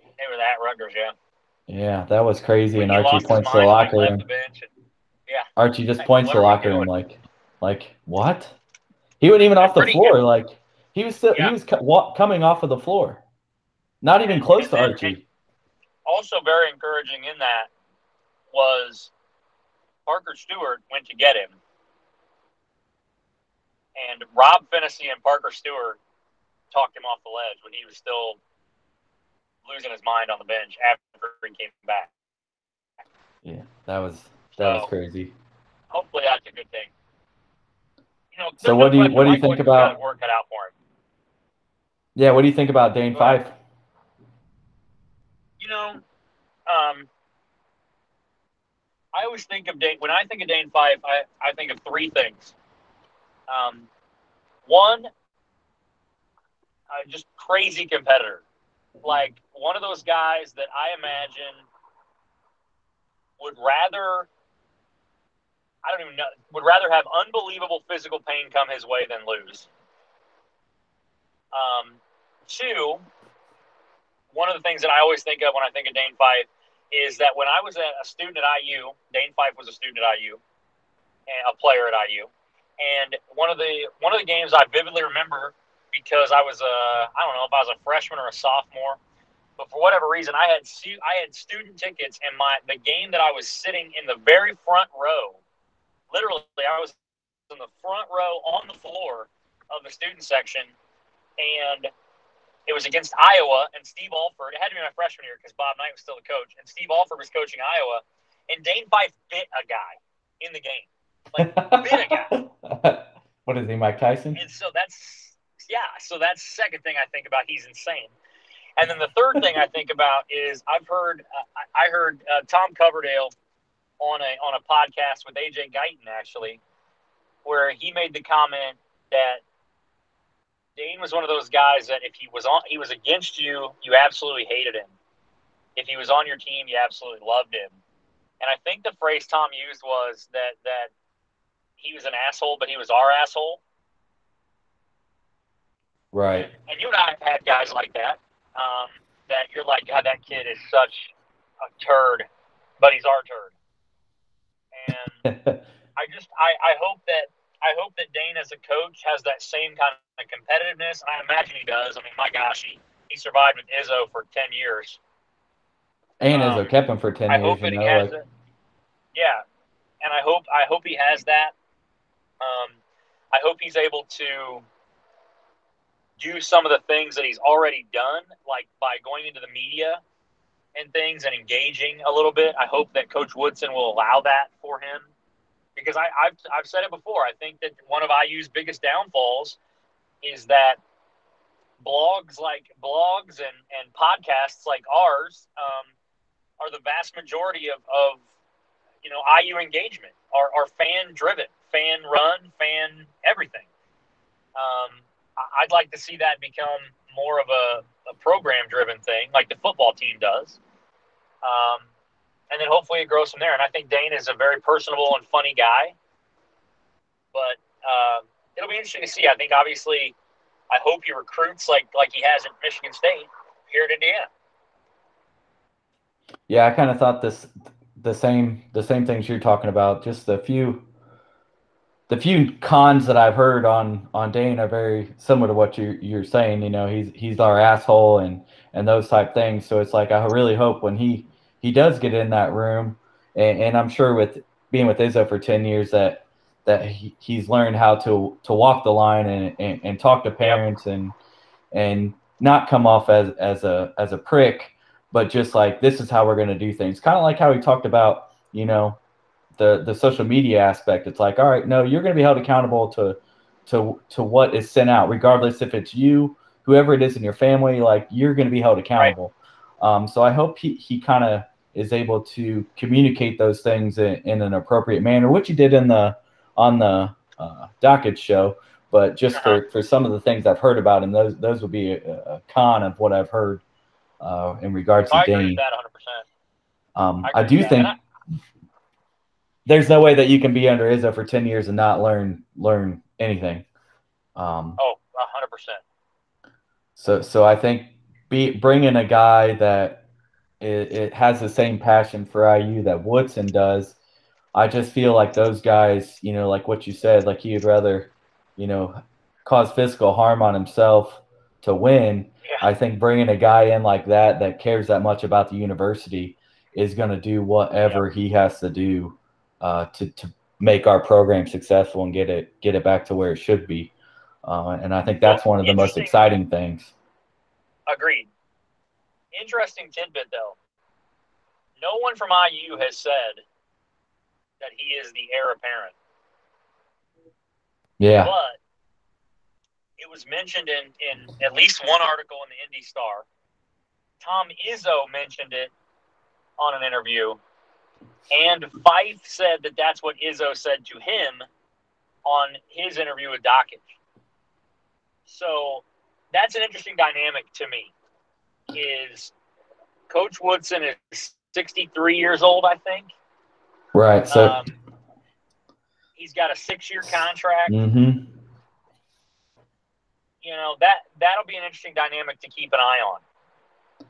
Speaker 2: They were at Rutgers, yeah.
Speaker 3: Yeah, that was crazy.
Speaker 2: When
Speaker 3: and Archie points to the
Speaker 2: mind when he
Speaker 3: locker room.
Speaker 2: the and-
Speaker 3: Archie just points to the locker room like, like what? He wasn't even off the floor.
Speaker 2: good.
Speaker 3: Like he was still
Speaker 2: Yeah.
Speaker 3: he was co- coming off of the floor, not even close
Speaker 2: and
Speaker 3: to
Speaker 2: then-
Speaker 3: Archie.
Speaker 2: also very encouraging in that was Parker Stewart went to get him. And Rob Phinisee and Parker Stewart talked him off the ledge when he was still losing his mind on the bench after he came back.
Speaker 3: Yeah, that was that was crazy.
Speaker 2: Hopefully that's a good thing. You know,
Speaker 3: So what do you- what do you think about-
Speaker 2: work cut out for him?
Speaker 3: Yeah, what do you think about Dane Fife?
Speaker 2: You know, um, I always think of Dane when I think of Dane Fife. I, I think of three things. Um, one, uh, just crazy competitor, like one of those guys that I imagine would rather. I don't even know. Would rather have unbelievable physical pain come his way than lose. Um, two, one of the things that I always think of when I think of Dane Fife is that when I was a, student at IU, Dane Fife was a student at IU, and a player at IU, and one of the one of the games I vividly remember because I was a I don't know if I was a freshman or a sophomore, but for whatever reason I had I had student tickets, and my the game that I was sitting in the very front row, literally I was in the front row on the floor of the student section, and it was against Iowa and Steve Alford. It had to be my freshman year because Bob Knight was still the coach, and Steve Alford was coaching Iowa. And Dane Fife bit a guy in the game, like bit a guy.
Speaker 3: what is he, Mike Tyson?
Speaker 2: And so that's yeah. So that's second thing I think about. He's insane. And then the third thing I think about is I've heard uh, I heard uh, Tom Coverdale on a on a podcast with AJ Guyton actually, where he made the comment that Dane was one of those guys that if he was on, he was against you, you absolutely hated him. If he was on your team, you absolutely loved him. And I think the phrase Tom used was that that he was an asshole, but he was our asshole.
Speaker 3: Right.
Speaker 2: And, you and I have had guys like that. Um, that you're like, God, that kid is such a turd, but he's our turd. And I just, I, I hope that I hope that Dane, as a coach, has that same kind of competitiveness. I imagine he does. I mean, my gosh, he, he survived with Izzo for ten years.
Speaker 3: And um, Izzo kept him for ten
Speaker 2: I
Speaker 3: years.
Speaker 2: Hope that
Speaker 3: you
Speaker 2: know,
Speaker 3: he has
Speaker 2: like... it. Yeah, and I hope I hope he has that. Um, I hope he's able to do some of the things that he's already done, like by going into the media and things and engaging a little bit. I hope that Coach Woodson will allow that for him because I, have I've said it before. I think that one of IU's biggest downfalls is that blogs like blogs and, and podcasts like ours um, are the vast majority of, of you know IU engagement are, are fan driven, fan run, fan everything. Um, I'd like to see that become more of a, a program driven thing, like the football team does. Um, and then hopefully it grows from there. And I think Dane is a very personable and funny guy. But uh, it'll be interesting to see. I think obviously, I hope he recruits like like he has at Michigan State here at Indiana.
Speaker 3: Yeah, I kind of thought this the same the same things you're talking about. Just a few the few cons that I've heard on on Dane are very similar to what you're you're saying. You know, he's he's our asshole and and those type things. So it's like I really hope when he he does get in that room, and, and I'm sure with being with Izzo for ten years that that he, he's learned how to to walk the line and, and, and talk to parents and and not come off as as a as a prick, but just like this is how we're going to do things. Kind of like how he talked about, you know, the the social media aspect. It's like, all right, no, you're going to be held accountable to to to what is sent out, regardless if it's you, whoever it is in your family. Like you're going to be held accountable. Um, so I hope he, he kind of is able to communicate those things in, in, an appropriate manner, which he did in the on the uh, Dakich show. But just uh-huh. for, for some of the things I've heard about him, those those would be a, a con of what I've heard uh, in regards to Dane. Um, I, I, do think I... there's no way that you can be under Izzo for ten years and not learn learn anything. Um,
Speaker 2: oh, hundred percent.
Speaker 3: So so I think be bringing a guy that it, it has the same passion for IU that Woodson does. I just feel like those guys, you know, like what you said, like he'd rather, you know, cause physical harm on himself to win. Yeah. I think bringing a guy in like that that cares that much about the university is going to do whatever yeah. he has to do uh, to to make our program successful and get it get it back to where it should be. Uh, and I think that's one of the most exciting things.
Speaker 2: Agreed. Interesting tidbit, though. No one from IU has said that he is the heir apparent.
Speaker 3: Yeah.
Speaker 2: But it was mentioned in, in at least one article in the Indy Star. Tom Izzo mentioned it on an interview, and Fife said that that's what Izzo said to him on his interview with Dakich. So that's an interesting dynamic to me. Is Coach Woodson is 63 years old, I think.
Speaker 3: Right. So um,
Speaker 2: he's got a six-year contract.
Speaker 3: Mm-hmm.
Speaker 2: You know that that'll be an interesting dynamic to keep an eye on.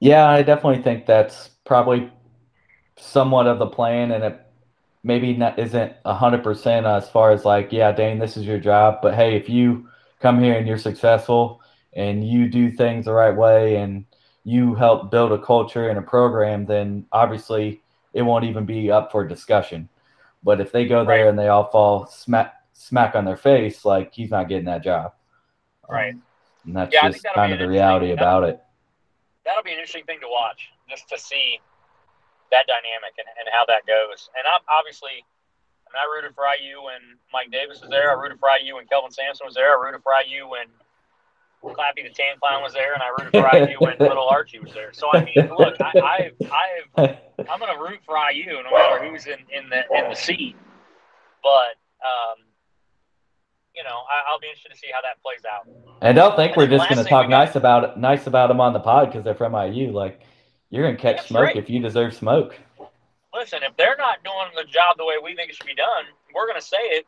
Speaker 3: Yeah, I definitely think that's probably somewhat of the plan, and it maybe not isn't hundred percent as far as like, yeah, Dane, this is your job, but hey, if you come here and you're successful and you do things the right way and you help build a culture and a program, then obviously it won't even be up for discussion. But if they go there right. and they all fall smack smack on their face, like he's not getting that job.
Speaker 2: Right.
Speaker 3: Um, and that's yeah, just kind of the reality about it.
Speaker 2: That'll be an interesting thing to watch, just to see that dynamic and, and how that goes. And I'm obviously, I mean, I rooted for IU when Mike Davis was there. I rooted for IU when Kelvin Sampson was there. I rooted for IU when Clappy the Tan Clown was there, and I rooted for IU when Little Archie was there. So I mean, look, I, I've, I've, I'm going to root for IU no matter who's in, in the in the seat. But um, you know, I, will be interested to see how that plays out.
Speaker 3: And I don't think and we're just going to talk nice about nice about them on the pod because they're from IU. Like you're going to catch That's smoke right. if you deserve smoke.
Speaker 2: Listen, if they're not doing the job the way we think it should be done, we're going to say it.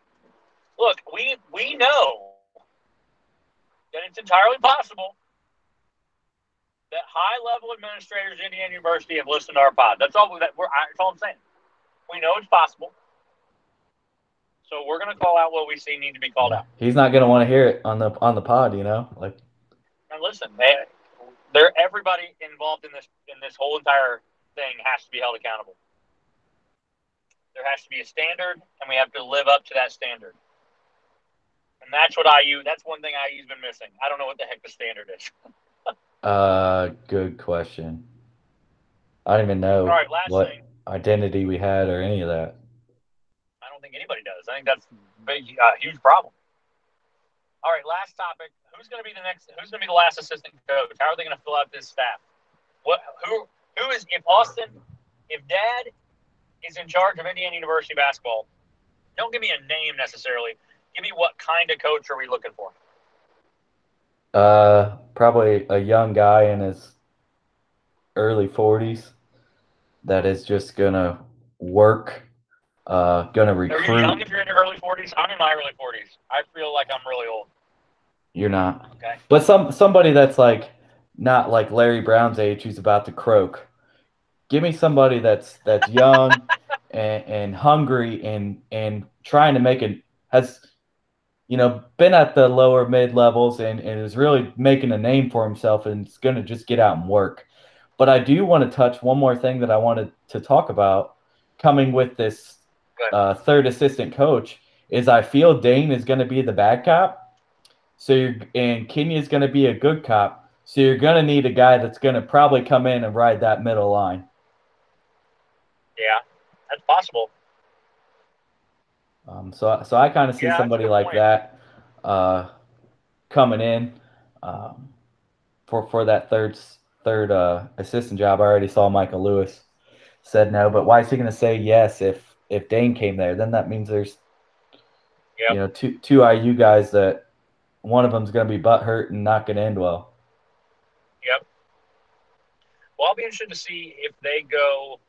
Speaker 2: Look, we we know that it's entirely possible that high level administrators at Indiana University have listened to our pod. That's all that we're that's all I'm saying. We know it's possible. So we're gonna call out what we see need to be called out.
Speaker 3: He's not gonna want to hear it on the on the pod, you know? Like
Speaker 2: and listen, they they're everybody involved in this in this whole entire thing has to be held accountable. There has to be a standard and we have to live up to that standard. And that's what IU. That's one thing IU's been missing. I don't know what the heck the standard is.
Speaker 3: uh, good question. I don't even know what thing. identity we had or any of that.
Speaker 2: I don't think anybody does. I think that's a big, uh, huge problem. All right, last topic. Who's going to be the next? Who's going to be the last assistant coach? How are they going to fill out this staff? What? Who? Who is? If Austin, if Dad is in charge of Indiana University basketball, don't give me a name necessarily give me what kind of coach are we looking for?
Speaker 3: Uh, probably a young guy in his early 40s that is just gonna work, uh, gonna recruit.
Speaker 2: Are you young if you're in your early 40s? I'm in my early 40s. I feel like I'm really old.
Speaker 3: You're not.
Speaker 2: Okay.
Speaker 3: But some somebody that's like not like Larry Brown's age who's about to croak. Give me somebody that's that's young and, and hungry and and trying to make it has you know, been at the lower mid levels and, and is really making a name for himself and is going to just get out and work. But I do want to touch one more thing that I wanted to talk about coming with this uh, third assistant coach is I feel Dane is going to be the bad cop. So you're, and Kenya is going to be a good cop. So you're going to need a guy that's going to probably come in and ride that middle line.
Speaker 2: Yeah, that's possible.
Speaker 3: Um, so, so I kind of see yeah, somebody like point. that uh, coming in um, for for that third third uh, assistant job. I already saw Michael Lewis said no, but why is he going to say yes if if Dane came there? Then that means there's yep. you know two two IU guys that one of them's going to be butt hurt and not going to end well.
Speaker 2: Yep. Well, I'll be interested to see if they go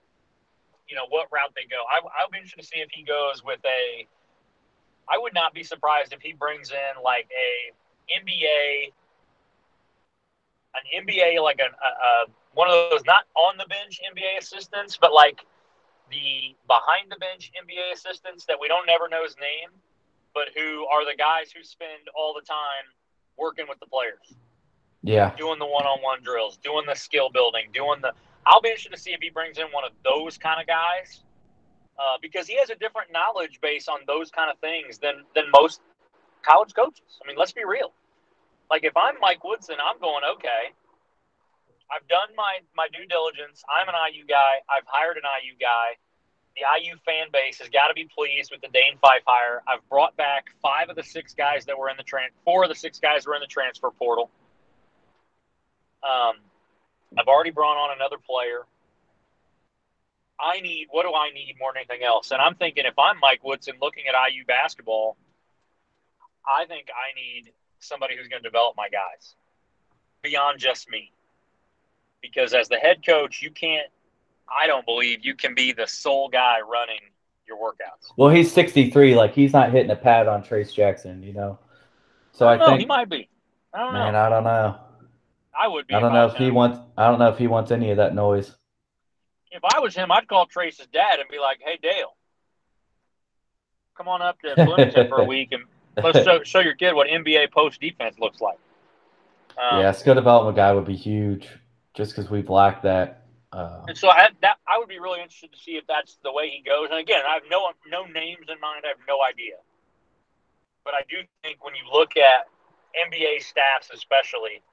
Speaker 2: you know what route they go. I, I'll be interested to see if he goes with a. I would not be surprised if he brings in like a NBA, an NBA like a, a, one of those not on the bench NBA assistants, but like the behind the bench NBA assistants that we don't never know his name, but who are the guys who spend all the time working with the players.
Speaker 3: Yeah.
Speaker 2: Doing the one on one drills, doing the skill building, doing the I'll be interested to see if he brings in one of those kind of guys uh, because he has a different knowledge base on those kind of things than than most college coaches. I mean, let's be real. Like if I'm Mike Woodson, I'm going okay. I've done my my due diligence. I'm an IU guy. I've hired an IU guy. the IU fan base has got to be pleased with the Dane Fife hire. I've brought back five of the six guys that were in the trans, four of the six guys were in the transfer portal. Um, I've already brought on another player. I need what do I need more than anything else? And I'm thinking if I'm Mike Woodson looking at IU basketball, I think I need somebody who's going to develop my guys beyond just me. Because as the head coach, you can't I don't believe you can be the sole guy running your workouts.
Speaker 3: Well, he's 63. Like he's not hitting a pad on Trayce Jackson, you know. So I, I think
Speaker 2: he might be. I don't
Speaker 3: man,
Speaker 2: know.
Speaker 3: I don't know.
Speaker 2: I would be.
Speaker 3: I don't know if he wants. I don't know if he wants any of that noise.
Speaker 2: If I was him, I'd call Trayce's dad and be like, "Hey, Dale, come on up to Bloomington for a week and let's show, show your kid what NBA post defense looks like."
Speaker 3: Um, yeah, skill development guy would be huge, just because we've lacked that
Speaker 2: uh, and so I that I would be really interested to see if that's the way he goes. And again, I have no no names in mind. I have no idea. But I do think when you look at NBA staffs, especially,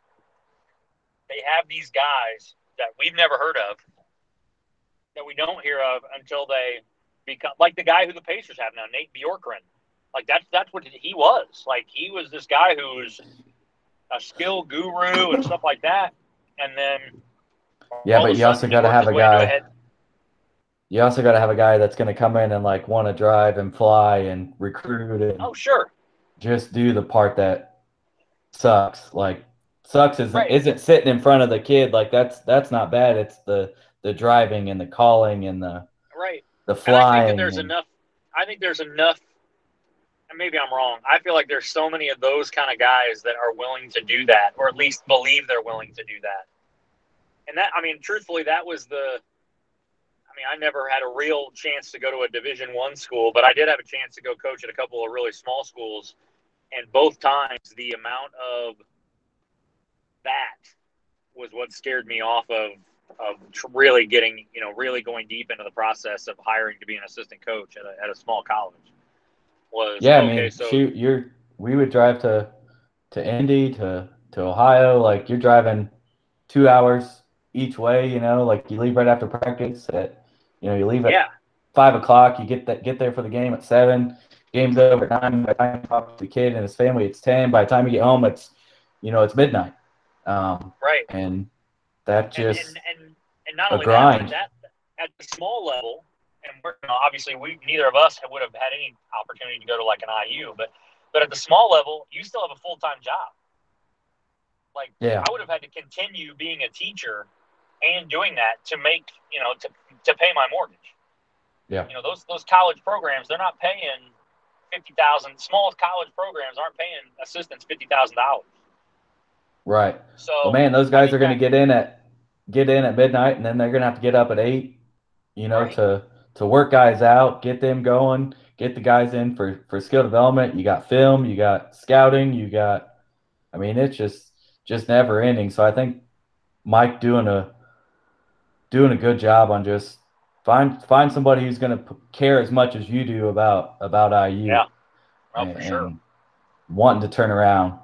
Speaker 2: they have these guys that we've never heard of, that we don't hear of until they become like the guy who the Pacers have now, Nate Bjorkgren. Like that's that's what he was. Like he was this guy who was a skill guru and stuff like that, and then
Speaker 3: yeah, but you also got to have a guy. You also got to have a guy that's going to come in and like want to drive and fly and recruit and
Speaker 2: oh sure,
Speaker 3: just do the part that sucks. Like sucks isn't
Speaker 2: right.
Speaker 3: isn't sitting in front of the kid like that's that's not bad. It's the the driving and the calling and the
Speaker 2: right
Speaker 3: the flying.
Speaker 2: I think there's
Speaker 3: and,
Speaker 2: enough. I think there's enough. Maybe I'm wrong. I feel like there's so many of those kind of guys that are willing to do that, or at least believe they're willing to do that and that I mean, truthfully, that was the. I mean, I never had a real chance to go to a Division One school, but I did have a chance to go coach at a couple of really small schools, and both times the amount of that was what scared me off of of really getting you know really going deep into the process of hiring to be an assistant coach at a, at a small college was
Speaker 3: yeah
Speaker 2: okay,
Speaker 3: I mean
Speaker 2: so
Speaker 3: shoot you're we would drive to to Indy to to Ohio like you're driving two hours each way. You know, like you leave right after practice at, you know, you leave at
Speaker 2: yeah.
Speaker 3: five o'clock. You get that get there for the game at seven. Game's over at nine. By the time you talk to the kid and his family, it's ten. By the time you get home, it's you know it's midnight. Um,
Speaker 2: right.
Speaker 3: And that just
Speaker 2: and, and, and, and not
Speaker 3: a
Speaker 2: only
Speaker 3: grind.
Speaker 2: that, that at the small level, and we're obviously we neither of us would have had any opportunity to go to like an IU, but but at the small level, you still have a full time job. Like
Speaker 3: yeah.
Speaker 2: I would have had to continue being a teacher and doing that to make you know to to pay my mortgage.
Speaker 3: Yeah.
Speaker 2: You know those those college programs they're not paying fifty thousand. Small college programs aren't paying assistants fifty thousand dollars.
Speaker 3: Right.
Speaker 2: So
Speaker 3: well, man, those guys are going to get in at get in at midnight, and then they're going to have to get up at eight. You know,
Speaker 2: right.
Speaker 3: to to work guys out, get them going, get the guys in for for skill development. You got film, you got scouting, you got. I mean, it's just just never ending. So I think Mike doing a doing a good job on just find find somebody who's going to care as much as you do about about IU.
Speaker 2: Yeah, oh,
Speaker 3: and,
Speaker 2: for sure.
Speaker 3: wanting to turn around,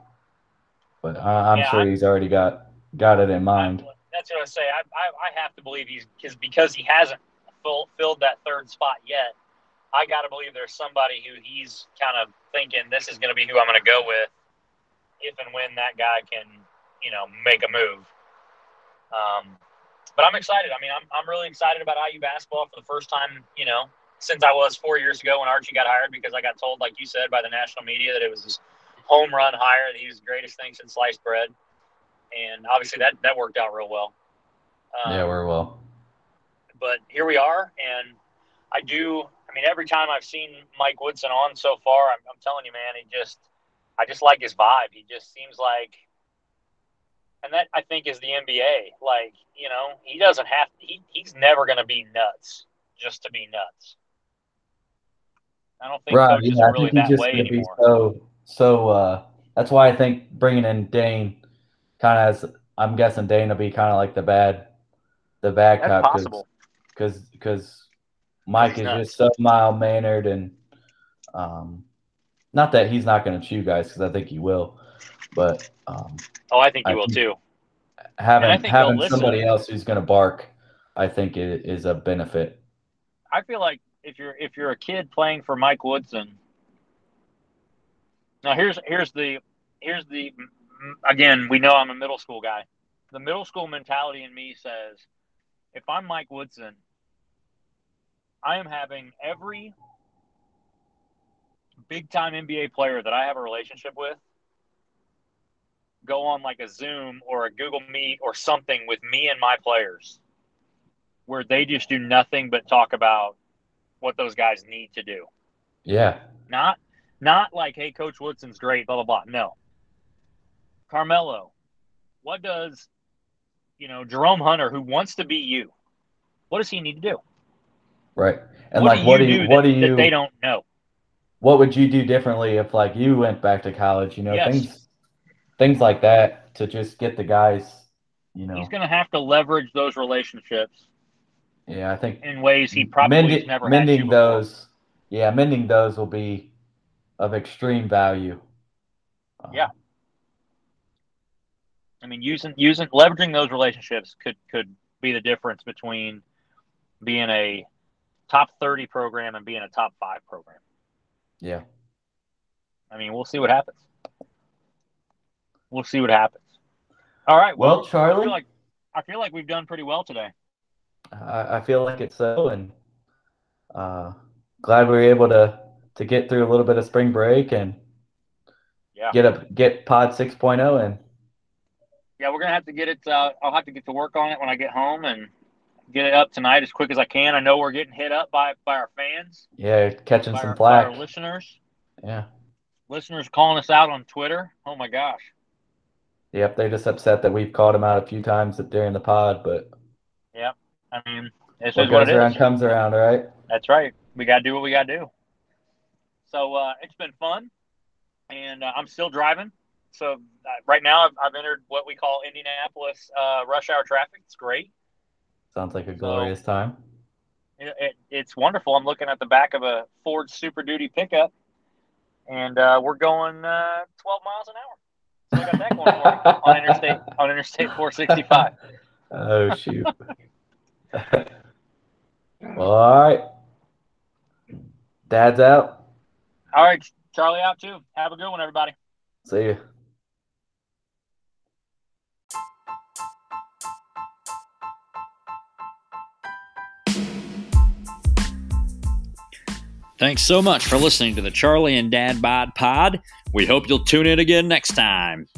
Speaker 3: but I, am
Speaker 2: yeah,
Speaker 3: sure
Speaker 2: I,
Speaker 3: he's already got got it in mind.
Speaker 2: That's what I say. I, I, I have to believe he's because because he hasn't full, filled that third spot yet. I got to believe there's somebody who he's kind of thinking this is going to be who I'm going to go with if and when that guy can, you know, make a move. Um, but I'm excited. I mean, I'm, I'm really excited about IU basketball for the first time, you know, since I was four years ago when Archie got hired because I got told, like you said, by the national media that it was his home run hire, that he was the greatest thing since sliced bread. And obviously that, that worked out real well.
Speaker 3: Um, yeah, we're well.
Speaker 2: But here we are. And I do, I mean, every time I've seen Mike Woodson on so far, I'm, I'm telling you, man, he just, I just like his vibe. He just seems like and that I think is the NBA. Like, you know, he doesn't have he he's never going to be nuts just to be nuts. I don't think
Speaker 3: right,
Speaker 2: coaches
Speaker 3: yeah,
Speaker 2: are really that way anymore.
Speaker 3: so so uh, that's why I think bringing in Dane kind of as I'm guessing Dane will be kind of like the bad the bad
Speaker 2: that's
Speaker 3: cop
Speaker 2: possible
Speaker 3: because because Mike is just so mild mannered and um, not that he's not going to chew guys because I think he will, but um,
Speaker 2: oh, I think he I will too.
Speaker 3: Having having somebody else who's going to bark, I think it is a benefit.
Speaker 2: I feel like if you're if you're a kid playing for Mike Woodson. Now here's here's the here's the again we know I'm a middle school guy. The middle school mentality in me says, if I'm Mike Woodson, I am having every big time NBA player that I have a relationship with go on like a Zoom or a Google Meet or something with me and my players where they just do nothing but talk about what those guys need to do.
Speaker 3: Yeah.
Speaker 2: Not not like, hey, Coach Woodson's great, blah blah blah. No. Carmelo, what does you know, Jerome Hunter, who wants to be you, what does he need to do?
Speaker 3: Right. And
Speaker 2: what
Speaker 3: like what do you
Speaker 2: do
Speaker 3: what do you
Speaker 2: that they don't know?
Speaker 3: what would you do differently if like you went back to college, you know,
Speaker 2: Yes.
Speaker 3: things things like that to just get the guys, you know.
Speaker 2: He's going to have to leverage those relationships
Speaker 3: Yeah, I think
Speaker 2: in ways he probably
Speaker 3: mending,
Speaker 2: has never
Speaker 3: mending
Speaker 2: before.
Speaker 3: those yeah, mending those will be of extreme value. Uh,
Speaker 2: Yeah. I mean, using using leveraging those relationships could could be the difference between being a top thirty program and being a top five program.
Speaker 3: Yeah.
Speaker 2: I mean, we'll see what happens. We'll see what happens. All right. Well,
Speaker 3: Well,
Speaker 2: I
Speaker 3: Charlie,
Speaker 2: feel like I feel like we've done pretty well today.
Speaker 3: I, I feel like it's so, and uh, glad we were able to to get through a little bit of spring break and
Speaker 2: Yeah.
Speaker 3: get a get Pod 6.0 and
Speaker 2: Yeah, we're gonna have to get it. Uh, I'll have to get to work on it when I get home and get it up tonight as quick as I can. I know we're getting hit up by by our fans,
Speaker 3: yeah, catching some
Speaker 2: our, by our listeners.
Speaker 3: Yeah.
Speaker 2: Listeners calling us out on Twitter. Oh my gosh.
Speaker 3: Yep, they're just upset that we've called them out a few times during the pod, but Yeah.
Speaker 2: I mean, this
Speaker 3: what
Speaker 2: is what
Speaker 3: goes
Speaker 2: it
Speaker 3: around
Speaker 2: is.
Speaker 3: comes around, right?
Speaker 2: That's right. We got to do what we got to do. So uh, it's been fun, and uh, I'm still driving. So uh, right now, I've, I've entered what we call Indianapolis uh, rush hour traffic. It's great.
Speaker 3: Sounds like a glorious time.
Speaker 2: It, it, it's wonderful. I'm looking at the back of a Ford Super Duty pickup, and uh, we're going uh, 12 miles an hour. So I got that going for on interstate on Interstate 465.
Speaker 3: Oh shoot. well, all right. Dad's out.
Speaker 2: All right, Charlie out too. Have a good one, everybody.
Speaker 3: See you.
Speaker 1: Thanks so much for listening to the Charlie and Dad Bod Pod. We hope you'll tune in again next time.